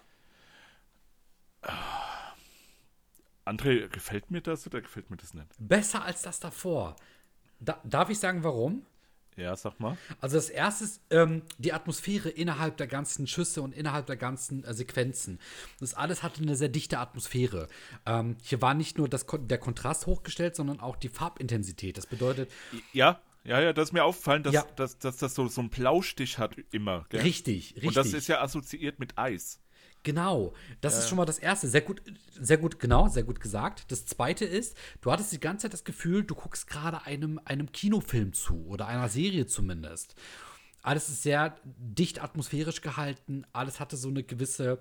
André, gefällt mir das oder gefällt mir das nicht? Besser als das davor. Da, darf ich sagen, warum? Ja, sag mal. Also das erste ist ähm, die Atmosphäre innerhalb der ganzen Schüsse und innerhalb der ganzen äh, Sequenzen. Das alles hatte eine sehr dichte Atmosphäre. Ähm, hier war nicht nur das, der Kontrast hochgestellt, sondern auch die Farbintensität. Das bedeutet, Ja, ja, ja, das ist mir aufgefallen, dass, Ja. dass, dass das so, so einen Blaustich hat immer. Gell? richtig, richtig. Und das ist ja assoziiert mit Eis. Genau, das ist schon mal das Erste. Sehr gut, sehr gut, genau, sehr gut gesagt. Das Zweite ist, du hattest die ganze Zeit das Gefühl, du guckst gerade einem, einem Kinofilm zu oder einer Serie zumindest. Alles ist sehr dicht atmosphärisch gehalten, alles hatte so eine gewisse.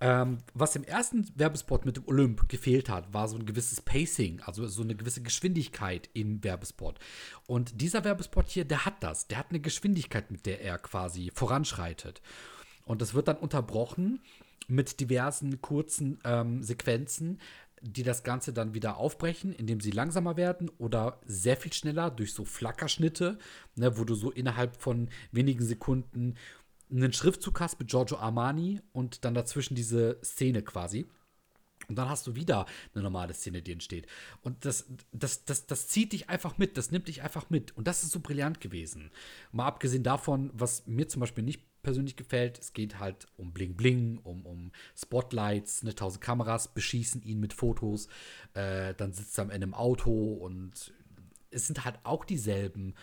Ähm, was im ersten Werbespot mit dem Olymp gefehlt hat, war so ein gewisses Pacing, also so eine gewisse Geschwindigkeit im Werbespot. Und dieser Werbespot hier, der hat das. Der hat eine Geschwindigkeit, mit der er quasi voranschreitet. Und das wird dann unterbrochen mit diversen kurzen ähm, Sequenzen, die das Ganze dann wieder aufbrechen, indem sie langsamer werden oder sehr viel schneller durch so Flackerschnitte, ne, wo du so innerhalb von wenigen Sekunden einen Schriftzug hast mit Giorgio Armani und dann dazwischen diese Szene quasi. Und dann hast du wieder eine normale Szene, die entsteht. Und das, das, das, das zieht dich einfach mit, das nimmt dich einfach mit. Und das ist so brillant gewesen. Mal abgesehen davon, was mir zum Beispiel nicht persönlich gefällt, es geht halt um Bling Bling, um, um Spotlights, ne, tausend Kameras beschießen ihn mit Fotos. Äh, dann sitzt er am Ende im Auto und es sind halt auch dieselben,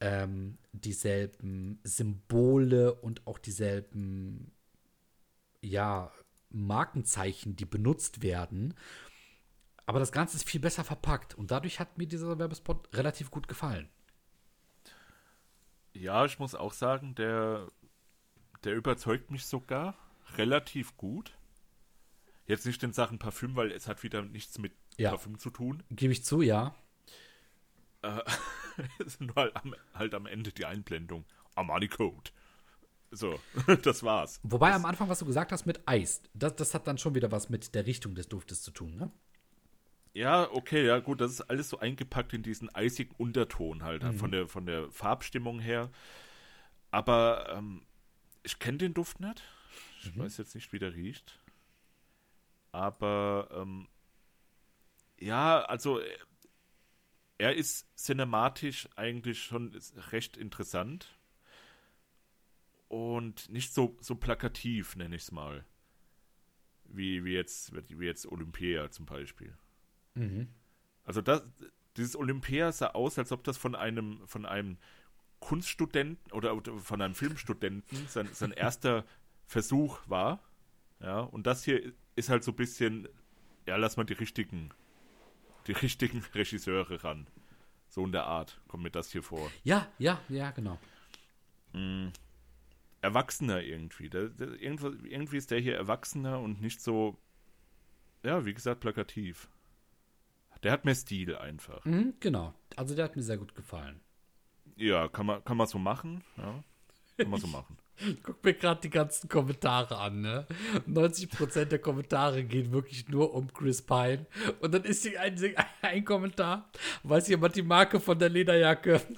ähm, dieselben Symbole und auch dieselben ja, Markenzeichen, die benutzt werden. Aber das Ganze ist viel besser verpackt und dadurch hat mir dieser Werbespot relativ gut gefallen. Ja, ich muss auch sagen, der, der überzeugt mich sogar relativ gut. Jetzt nicht in Sachen Parfüm, weil es hat wieder nichts mit Ja. Parfüm zu tun. Gebe ich zu, ja. Nur halt am, halt am Ende die Einblendung. Armani Code. So, das war's. Wobei am Anfang, was du gesagt hast mit Eis, das, das hat dann schon wieder was mit der Richtung des Duftes zu tun, ne? Ja, okay, ja gut, das ist alles so eingepackt in diesen eisigen Unterton halt, von, der, von der Farbstimmung her. Aber ähm, ich kenne den Duft nicht. Ich weiß jetzt nicht, wie der riecht. Aber ähm, ja, also äh, er ist cinematisch eigentlich schon recht interessant. Und nicht so, so plakativ, nenne ich es mal. Wie, wie, jetzt, wie jetzt Olympia zum Beispiel. Also das, dieses Olympia sah aus, als ob das von einem, von einem Kunststudenten oder von einem Filmstudenten sein, sein erster Versuch war. Ja, und das hier ist halt so ein bisschen, ja, lass mal die richtigen, die richtigen Regisseure ran. So in der Art kommt mir das hier vor. Ja, ja, ja, genau. Erwachsener irgendwie. Der, der, irgendwie ist der hier erwachsener und nicht so, ja, wie gesagt, plakativ. Der hat mehr Stil einfach. Mhm, genau. Also der hat mir sehr gut gefallen. Ja, kann man, kann man so machen. Ja, kann man so machen. Ich guck mir gerade die ganzen Kommentare an, ne? 90% der Kommentare gehen wirklich nur um Chris Pine. Und dann ist hier ein, ein Kommentar, weiß jemand die Marke von der Lederjacke?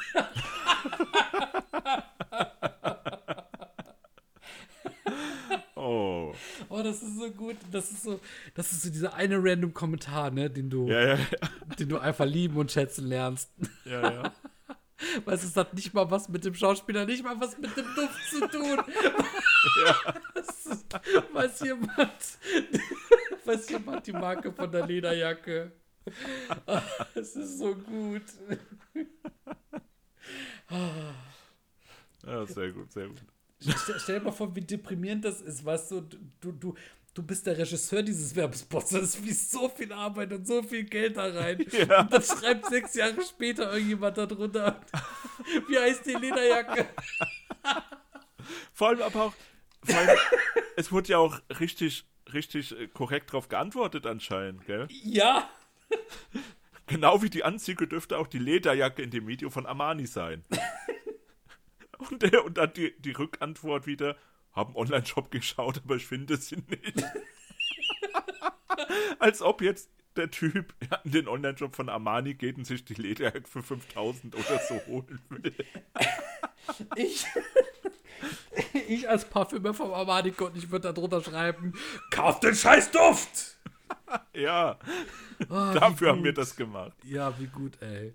Oh. Oh, das ist so gut. Das ist so, das ist so dieser eine random Kommentar, ne, den du, Ja, ja, den du einfach lieben und schätzen lernst. ja, ja. Weißt du, es hat nicht mal was mit dem Schauspieler, nicht mal was mit dem Duft zu tun. Das ist, weiß jemand, weiß jemand die Marke von der Lederjacke? Es ist so gut. Ja, sehr gut, sehr gut. Stell, stell dir mal vor, wie deprimierend das ist, weißt du, du, du, du bist der Regisseur dieses Werbespots, es fließt so viel Arbeit und so viel Geld da rein. Ja. Und dann schreibt sechs Jahre später irgendjemand da drunter, wie heißt die Lederjacke? Vor allem aber auch, allem, es wurde ja auch richtig, richtig äh, korrekt darauf geantwortet anscheinend, gell? Ja. Genau wie die Anzüge dürfte auch die Lederjacke in dem Video von Armani sein. und, der, und dann die, die Rückantwort wieder, haben Online-Shop geschaut, aber ich finde sie nicht. Als ob jetzt der Typ in den Online-Shop von Armani geht und sich die Lederjacke für 5000 oder so holen will. Ich, ich als Parfümer vom Armani und ich würde da drunter schreiben, kauf den Scheißduft! Ja, Oh, dafür haben wir das gemacht. Ja, wie gut, ey.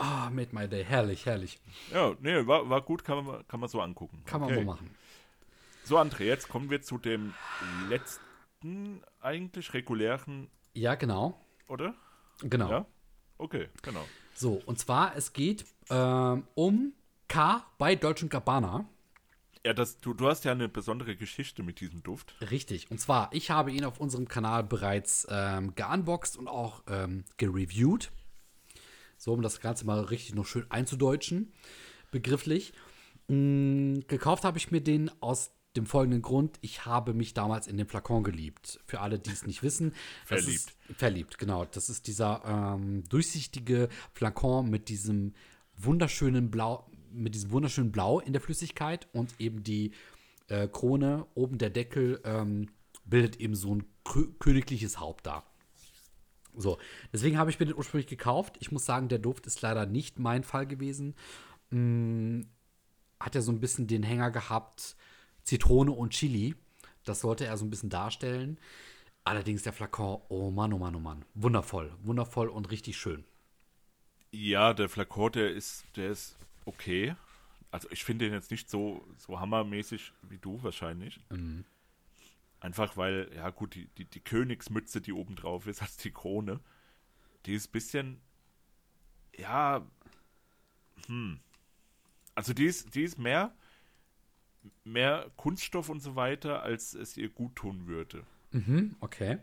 Ah, made my day. Herrlich, herrlich. Ja, nee, war, war gut, kann man, kann man so angucken. Kann man Okay. mal machen. So, André, jetzt kommen wir zu dem letzten eigentlich regulären, Ja, genau. oder? Genau. Ja? Okay, genau. So, und zwar, es geht ähm, um K bei Deutschen Gabbana. Ja, das, du, du hast ja eine besondere Geschichte mit diesem Duft. Richtig. Und zwar, ich habe ihn auf unserem Kanal bereits ähm, geunboxed und auch ähm, gereviewt. So, um das Ganze mal richtig noch schön einzudeutschen, begrifflich. Mm, gekauft habe ich mir den aus dem folgenden Grund. Ich habe mich damals in den Flakon geliebt. Für alle, die es nicht wissen. Verliebt. Verliebt, genau. Das ist dieser ähm, durchsichtige Flakon mit diesem wunderschönen Blau, mit diesem wunderschönen Blau in der Flüssigkeit und eben die äh, Krone, oben der Deckel, ähm, bildet eben so ein kö- königliches Haupt da. So, deswegen habe ich mir den ursprünglich gekauft. Ich muss sagen, der Duft ist leider nicht mein Fall gewesen. Mm, hat ja so ein bisschen den Hänger gehabt, Zitrone und Chili. Das sollte er so ein bisschen darstellen. Allerdings der Flakon, oh Mann, oh Mann, oh Mann. Wundervoll, wundervoll und richtig schön. Ja, der Flakon, der ist, der ist okay. Also ich finde den jetzt nicht so, so hammermäßig wie du wahrscheinlich. Einfach weil, ja gut, die, die, die Königsmütze, die oben drauf ist, als die Krone, die ist ein bisschen, ja, hm. Also die ist, die ist mehr, mehr Kunststoff und so weiter, als es ihr gut tun würde. Mhm, okay.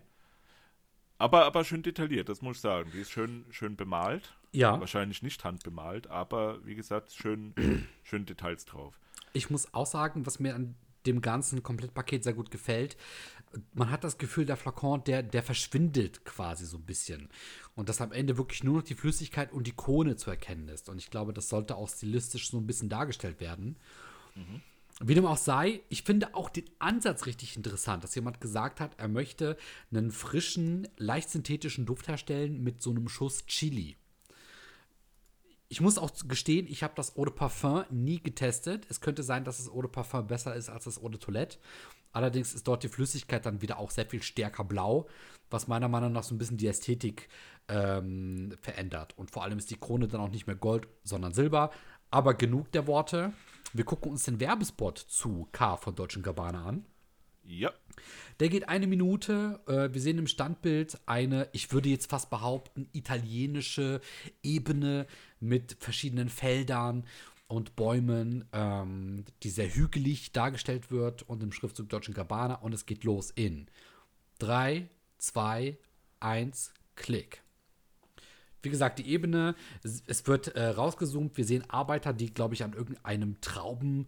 Aber, aber schön detailliert, das muss ich sagen. Die ist schön, schön bemalt. Ja, Wahrscheinlich nicht handbemalt, aber wie gesagt, schön, schön Details drauf. ich muss auch sagen, was mir an dem ganzen Komplettpaket sehr gut gefällt, man hat das Gefühl, der Flakon, der, der verschwindet quasi so ein bisschen. Und dass am Ende wirklich nur noch die Flüssigkeit und die Krone zu erkennen ist. Und ich glaube, das sollte auch stilistisch so ein bisschen dargestellt werden. Wie dem auch sei, ich finde auch den Ansatz richtig interessant, dass jemand gesagt hat, er möchte einen frischen, leicht synthetischen Duft herstellen mit so einem Schuss Chili. Ich muss auch gestehen, ich habe das Eau de Parfum nie getestet. Es könnte sein, dass das Eau de Parfum besser ist als das Eau de Toilette. Allerdings ist dort die Flüssigkeit dann wieder auch sehr viel stärker blau, was meiner Meinung nach so ein bisschen die Ästhetik ähm, verändert. Und vor allem ist die Krone dann auch nicht mehr Gold, sondern Silber. Aber genug der Worte. Wir gucken uns den Werbespot zu K von Deutschen Gabbana an. Ja, Der geht eine Minute. Äh, wir sehen im Standbild eine, ich würde jetzt fast behaupten, italienische Ebene mit verschiedenen Feldern und Bäumen, ähm, die sehr hügelig dargestellt wird und im Schriftzug Deutschen Gabbana. Und es geht los in 3, 2, 1, Klick. wie gesagt, die Ebene, es, es wird äh, rausgezoomt. Wir sehen Arbeiter, die, glaube ich, an irgendeinem Trauben,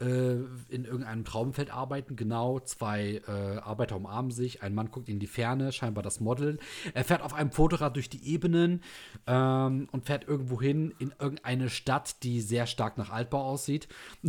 äh, in irgendeinem Traubenfeld arbeiten. Genau, zwei äh, Arbeiter umarmen sich. Ein Mann guckt in die Ferne, scheinbar das Model. Er fährt auf einem Fotorad durch die Ebenen ähm, und fährt irgendwo hin in irgendeine Stadt, die sehr stark nach Altbau aussieht.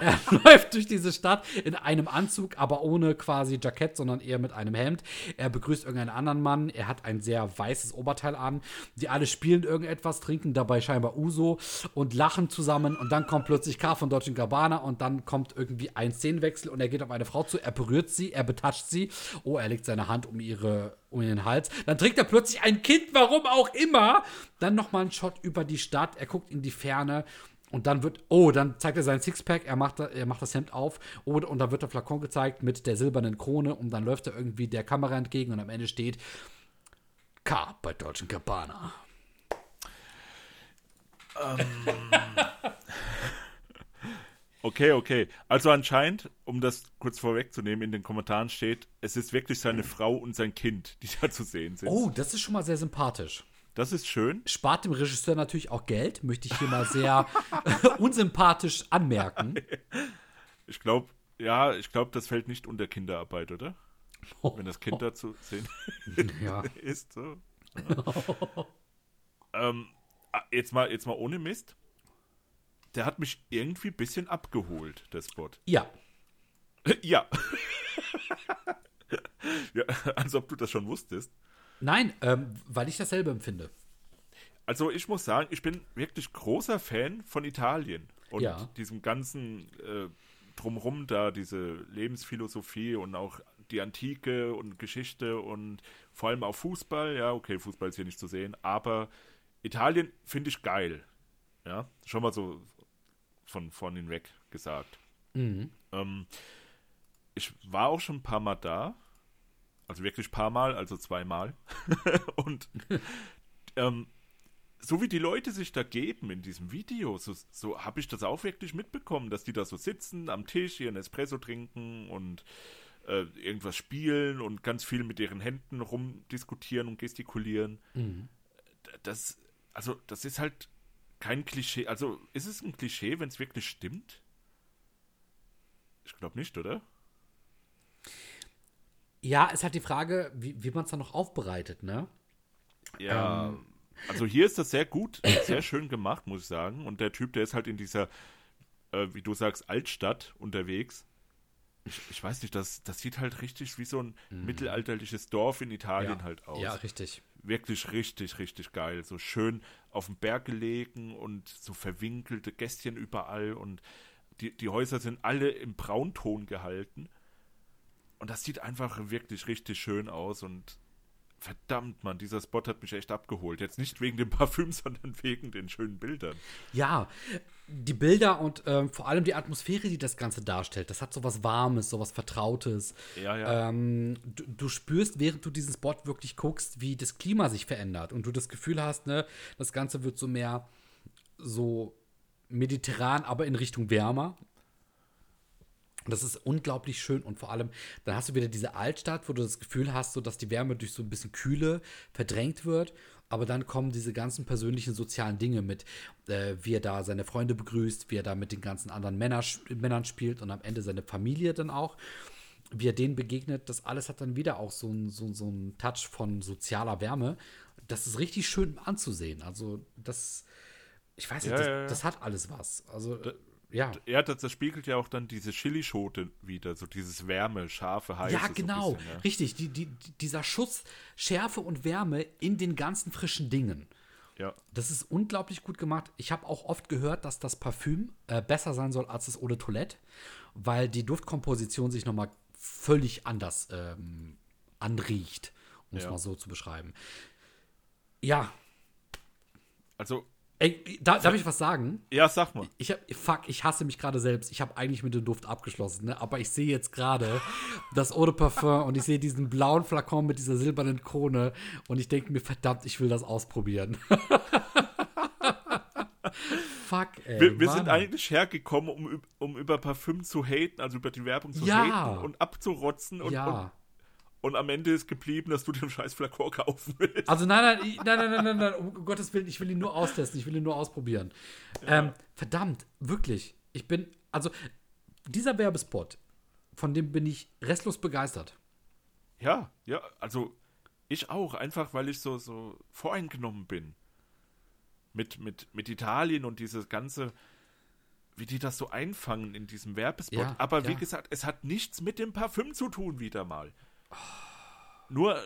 er läuft durch diese Stadt in einem Anzug, aber ohne quasi Jackett, sondern eher mit einem Hemd. Er begrüßt irgendeinen anderen Mann. Er hat ein sehr weißes Oberteil an. Die alle spielen irgendetwas, trinken dabei scheinbar Uso und lachen zusammen. Und dann kommt plötzlich K von Deutschen Gabbana und dann kommt irgendwie ein Szenenwechsel und er geht auf eine Frau zu, er berührt sie, er betatscht sie. Oh, er legt seine Hand um ihre um ihren Hals. Dann trägt er plötzlich ein Kind, warum auch immer. Dann nochmal ein Shot über die Stadt. Er guckt in die Ferne. Und dann wird, oh, dann zeigt er sein Sixpack, er macht, er macht das Hemd auf, oh, und dann wird der Flakon gezeigt mit der silbernen Krone und dann läuft er irgendwie der Kamera entgegen und am Ende steht K bei Deutschen Cabana. Okay, okay. Also anscheinend, um das kurz vorwegzunehmen, in den Kommentaren steht, es ist wirklich seine Frau und sein Kind, die da zu sehen sind. Oh, das ist schon mal sehr sympathisch. Das ist schön. Spart dem Regisseur natürlich auch Geld, möchte ich hier mal sehr unsympathisch anmerken. Ich glaube, ja, ich glaube, das fällt nicht unter Kinderarbeit, oder? Wenn das Kind da zu sehen Ja. ist. So. ähm, ah, jetzt, mal, jetzt mal ohne Mist. Der hat mich irgendwie ein bisschen abgeholt, der Spot. Ja, ja. ja. Als ob du das schon wusstest. nein, ähm, weil ich dasselbe empfinde. Also ich muss sagen, ich bin wirklich großer Fan von Italien und Ja. diesem ganzen äh, drumrum da, diese Lebensphilosophie und auch die Antike und Geschichte und vor allem auch Fußball. Ja, okay, Fußball ist hier nicht zu sehen, aber Italien finde ich geil. Ja, schon mal so von vorn hinweg gesagt. Mhm. Ähm, ich war auch schon ein paar Mal da. Also wirklich ein paar Mal, also zweimal. und ähm, so wie die Leute sich da geben in diesem Video, so, so habe ich das auch wirklich mitbekommen, dass die da so sitzen am Tisch, ihren Espresso trinken und äh, irgendwas spielen und ganz viel mit ihren Händen rumdiskutieren und gestikulieren. Mhm. Das, also, das ist halt kein Klischee. Also, ist es ein Klischee, wenn es wirklich stimmt? Ich glaube nicht, oder? Ja, ist halt die Frage, wie, wie man es dann noch aufbereitet, ne? Ja, Ähm. also hier ist das sehr gut, sehr schön gemacht, muss ich sagen. Und der Typ, der ist halt in dieser, äh, wie du sagst, Altstadt unterwegs. Ich, ich weiß nicht, das, das sieht halt richtig wie so ein mittelalterliches Dorf in Italien ja. halt aus. Ja, richtig. Wirklich richtig, richtig geil. So schön auf dem Berg gelegen und so verwinkelte Gästchen überall und die, die Häuser sind alle im Braunton gehalten. Und das sieht einfach wirklich richtig schön aus und verdammt, man, dieser Spot hat mich echt abgeholt. Jetzt nicht wegen dem Parfüm, sondern wegen den schönen Bildern. Ja, die Bilder und ähm, vor allem die Atmosphäre, die das Ganze darstellt, das hat so was Warmes, so was Vertrautes. Ja, ja. Ähm, du, du spürst, während du diesen Spot wirklich guckst, wie das Klima sich verändert und du das Gefühl hast, ne, das Ganze wird so mehr so mediterran, aber in Richtung wärmer. Und das ist unglaublich schön und vor allem, dann hast du wieder diese Altstadt, wo du das Gefühl hast, so dass die Wärme durch so ein bisschen Kühle verdrängt wird. Aber dann kommen diese ganzen persönlichen sozialen Dinge mit, äh, wie er da seine Freunde begrüßt, wie er da mit den ganzen anderen Männer, Männern spielt und am Ende seine Familie dann auch, wie er denen begegnet. Das alles hat dann wieder auch so einen so, so Touch von sozialer Wärme. Das ist richtig schön anzusehen. Also, das, ich weiß nicht, Ja, das, ja, ja. das hat alles was. Also, ja. Ja, das, das spiegelt ja auch dann diese Chilischote wieder, so dieses Wärme, scharfe, heiße. Ja, so genau. bisschen, ja. Richtig. Die, die, die- dieser Schuss Schärfe und Wärme in den ganzen frischen Dingen. Ja, Das ist unglaublich gut gemacht. Ich habe auch oft gehört, dass das Parfüm äh, besser sein soll als das Eau de Toilette, weil die Duftkomposition sich nochmal völlig anders ähm, anriecht, um es Ja. mal so zu beschreiben. Ja, also, ey, da, darf ich was sagen? ja, sag mal. Ich hab, fuck, ich hasse mich gerade selbst. Ich habe eigentlich mit dem Duft abgeschlossen, ne? aber ich sehe jetzt gerade das Eau de Parfum und ich sehe diesen blauen Flakon mit dieser silbernen Krone und ich denke mir, verdammt, ich will das ausprobieren. fuck, ey. Wir, wir sind eigentlich hergekommen, um, um über Parfüm zu haten, also über die Werbung zu Ja. haten und abzurotzen. Und, Ja. und, und am Ende ist geblieben, dass du den scheiß Flakor kaufen willst. Also nein, nein, nein, nein, nein, nein, nein, um Gottes Willen, ich will ihn nur austesten, ich will ihn nur ausprobieren. Ähm, verdammt, wirklich, ich bin, also dieser Werbespot, von dem bin ich restlos begeistert. Ja, ja, also ich auch, einfach weil ich so, so voreingenommen bin. Mit, mit, mit Italien und dieses ganze, wie die das so einfangen in diesem Werbespot. Ja, Aber wie ja. gesagt, es hat nichts mit dem Parfüm zu tun, wieder mal. Nur,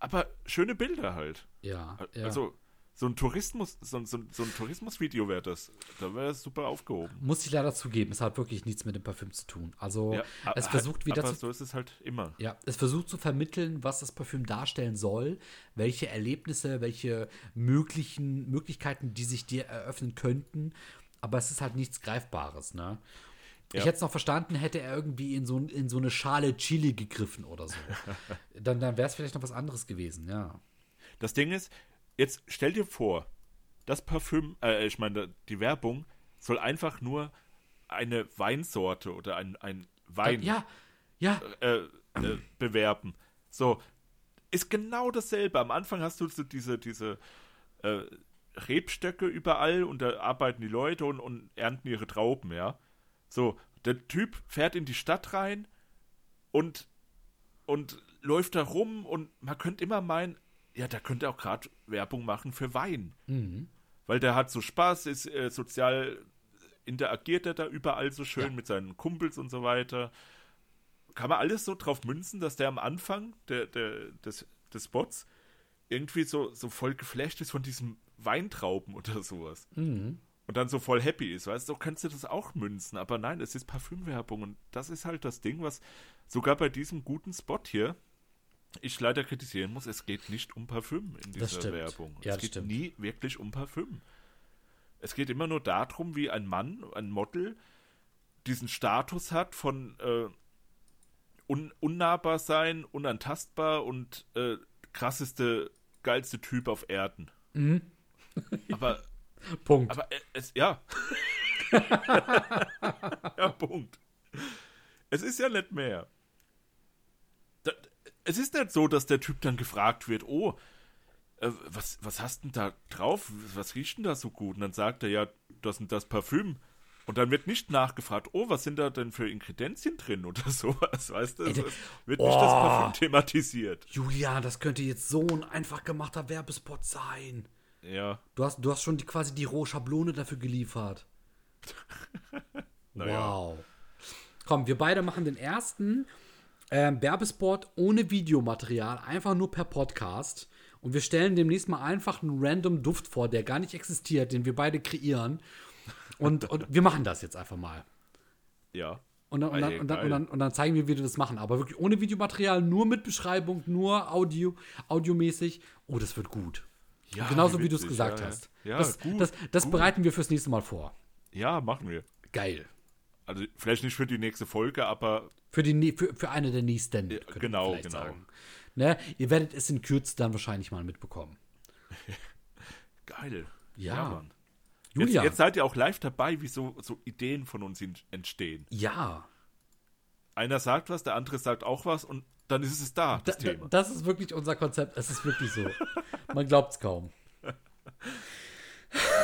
aber schöne Bilder halt. Ja, ja. Also, so ein Tourismus, so, ein- so, so ein Tourismusvideo wäre das. Da wäre es super aufgehoben. muss ich leider zugeben, es hat wirklich nichts mit dem Parfüm zu tun. Also Ja, es versucht wieder aber zu so ist es halt immer. Ja, es versucht zu vermitteln, was das Parfüm darstellen soll, welche Erlebnisse, welche möglichen Möglichkeiten, die sich dir eröffnen könnten. Aber es ist halt nichts Greifbares, ne? Ich Ja. hätte es noch verstanden, hätte er irgendwie in so, in so eine Schale Chili gegriffen oder so. dann dann wäre es vielleicht noch was anderes gewesen, ja. Das Ding ist, jetzt stell dir vor, das Parfüm, äh, ich meine, die Werbung soll einfach nur eine Weinsorte oder ein, ein Wein Ja, ja, äh, äh, bewerben. So, ist genau dasselbe. Am Anfang hast du so diese, diese äh, Rebstöcke überall und da arbeiten die Leute und, und ernten ihre Trauben, ja. So, der Typ fährt in die Stadt rein und, und läuft da rum und man könnte immer meinen, ja, da könnte auch gerade Werbung machen für Wein. Weil der hat so Spaß, ist äh, sozial interagiert er da überall so schön Ja. mit seinen Kumpels und so weiter. Kann man alles so drauf münzen, dass der am Anfang der, der, des, des Spots irgendwie so, so voll geflasht ist von diesem Weintrauben oder sowas. Und dann so voll happy ist, weißt du, so kannst du das auch münzen. Aber nein, es ist Parfümwerbung und das ist halt das Ding, was sogar bei diesem guten Spot hier ich leider kritisieren muss, es geht nicht um Parfüm in dieser. Werbung. Ja, es geht stimmt. nie wirklich um Parfüm. Es geht immer nur darum, wie ein Mann, ein Model, diesen Status hat von äh, un unnahbar sein, unantastbar und äh, krasseste, geilste Typ auf Erden. Mhm. aber, Punkt. aber äh, es, ja. ja, Punkt. Es ist ja nicht mehr. Es ist nicht so, dass der Typ dann gefragt wird, oh, äh, was, was hast denn da drauf? Was riecht denn da so gut? Und dann sagt er, ja, das und das Parfüm. Und dann wird nicht nachgefragt, oh, was sind da denn für Ingredienzien drin oder sowas, weißt du? Es wird nicht das oh. Parfüm thematisiert. Julian, das könnte jetzt so ein einfach gemachter Werbespot sein. Ja, Du hast, du hast schon die, quasi die rohe Schablone dafür geliefert. Naja. Wow. Komm, wir beide machen den ersten ähm, Werbespot ohne Videomaterial, einfach nur per Podcast. Und wir stellen demnächst mal einfach einen random Duft vor, der gar nicht existiert, den wir beide kreieren. Und, und wir machen das jetzt einfach mal. ja. Und dann, und, dann, und, dann, und, dann, und dann zeigen wir, wie wir das machen. Aber wirklich ohne Videomaterial, nur mit Beschreibung, nur Audio, audiomäßig. Oh, das wird gut. Ja, genauso wie du es gesagt ja, ja. hast. Ja, das, gut, das, das gut. bereiten wir fürs nächste Mal vor. Ja, machen wir. Geil. Also vielleicht nicht für die nächste Folge, aber Für, die, für, für eine der nächsten. Ja, genau, genau. sagen. Ne? Ihr werdet es in Kürze dann wahrscheinlich mal mitbekommen. geil. Ja. Mann. Jetzt, Julian. jetzt seid ihr auch live dabei, wie so, so Ideen von uns entstehen. Ja. Einer sagt was, der andere sagt auch was und dann ist es da, Da, das da, Thema. das ist wirklich unser Konzept. Es ist wirklich so. Man glaubt es kaum.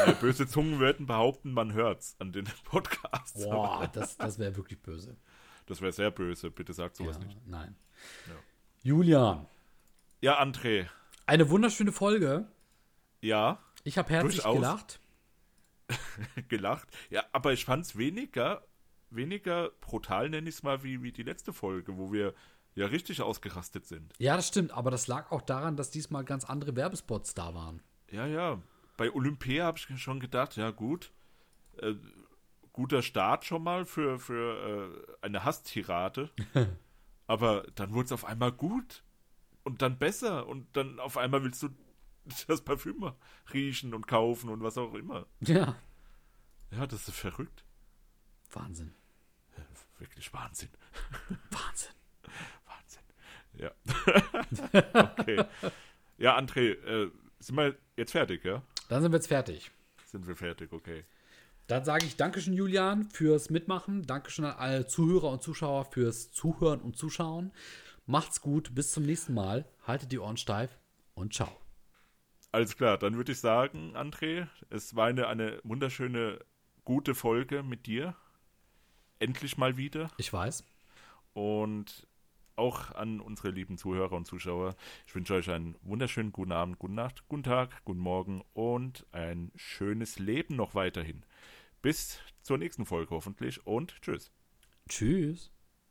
Äh, böse Zungen würden behaupten, man hört's an den Podcasts. Boah, das, das wäre wirklich böse. Das wäre sehr böse, bitte sagt sowas Ja, nicht. nein. Julian, Ja, André, eine wunderschöne Folge. ja, Ich habe herzlich Durchaus. gelacht. gelacht. Ja, aber ich fand's weniger, weniger brutal, nenne ich es mal, wie, wie die letzte Folge, wo wir ja richtig ausgerastet sind. Ja, das stimmt, aber das lag auch daran, dass diesmal ganz andere Werbespots da waren. Ja, ja. Bei Olympia habe ich schon gedacht, ja gut, äh, guter Start schon mal für, für äh, eine Hasstirade. Aber dann wurde es auf einmal gut und dann besser und dann auf einmal willst du das Parfüm riechen und kaufen und was auch immer. Ja, Ja, das ist verrückt. Wahnsinn. Wirklich Wahnsinn. Wahnsinn. Wahnsinn. Ja. okay. Ja, André, äh, sind wir jetzt fertig, ja? Dann sind wir jetzt fertig. Sind wir fertig, okay. Dann sage ich Dankeschön, Julian, fürs Mitmachen. Dankeschön an alle Zuhörer und Zuschauer fürs Zuhören und Zuschauen. Macht's gut, bis zum nächsten Mal. Haltet die Ohren steif und ciao. Alles klar, dann würde ich sagen, André, es war eine, eine wunderschöne, gute Folge mit dir. Endlich mal wieder. Ich weiß. Und auch an unsere lieben Zuhörer und Zuschauer. Ich wünsche euch einen wunderschönen guten Abend, guten Nacht, guten Tag, guten Morgen und ein schönes Leben noch weiterhin. Bis zur nächsten Folge hoffentlich und tschüss. Tschüss.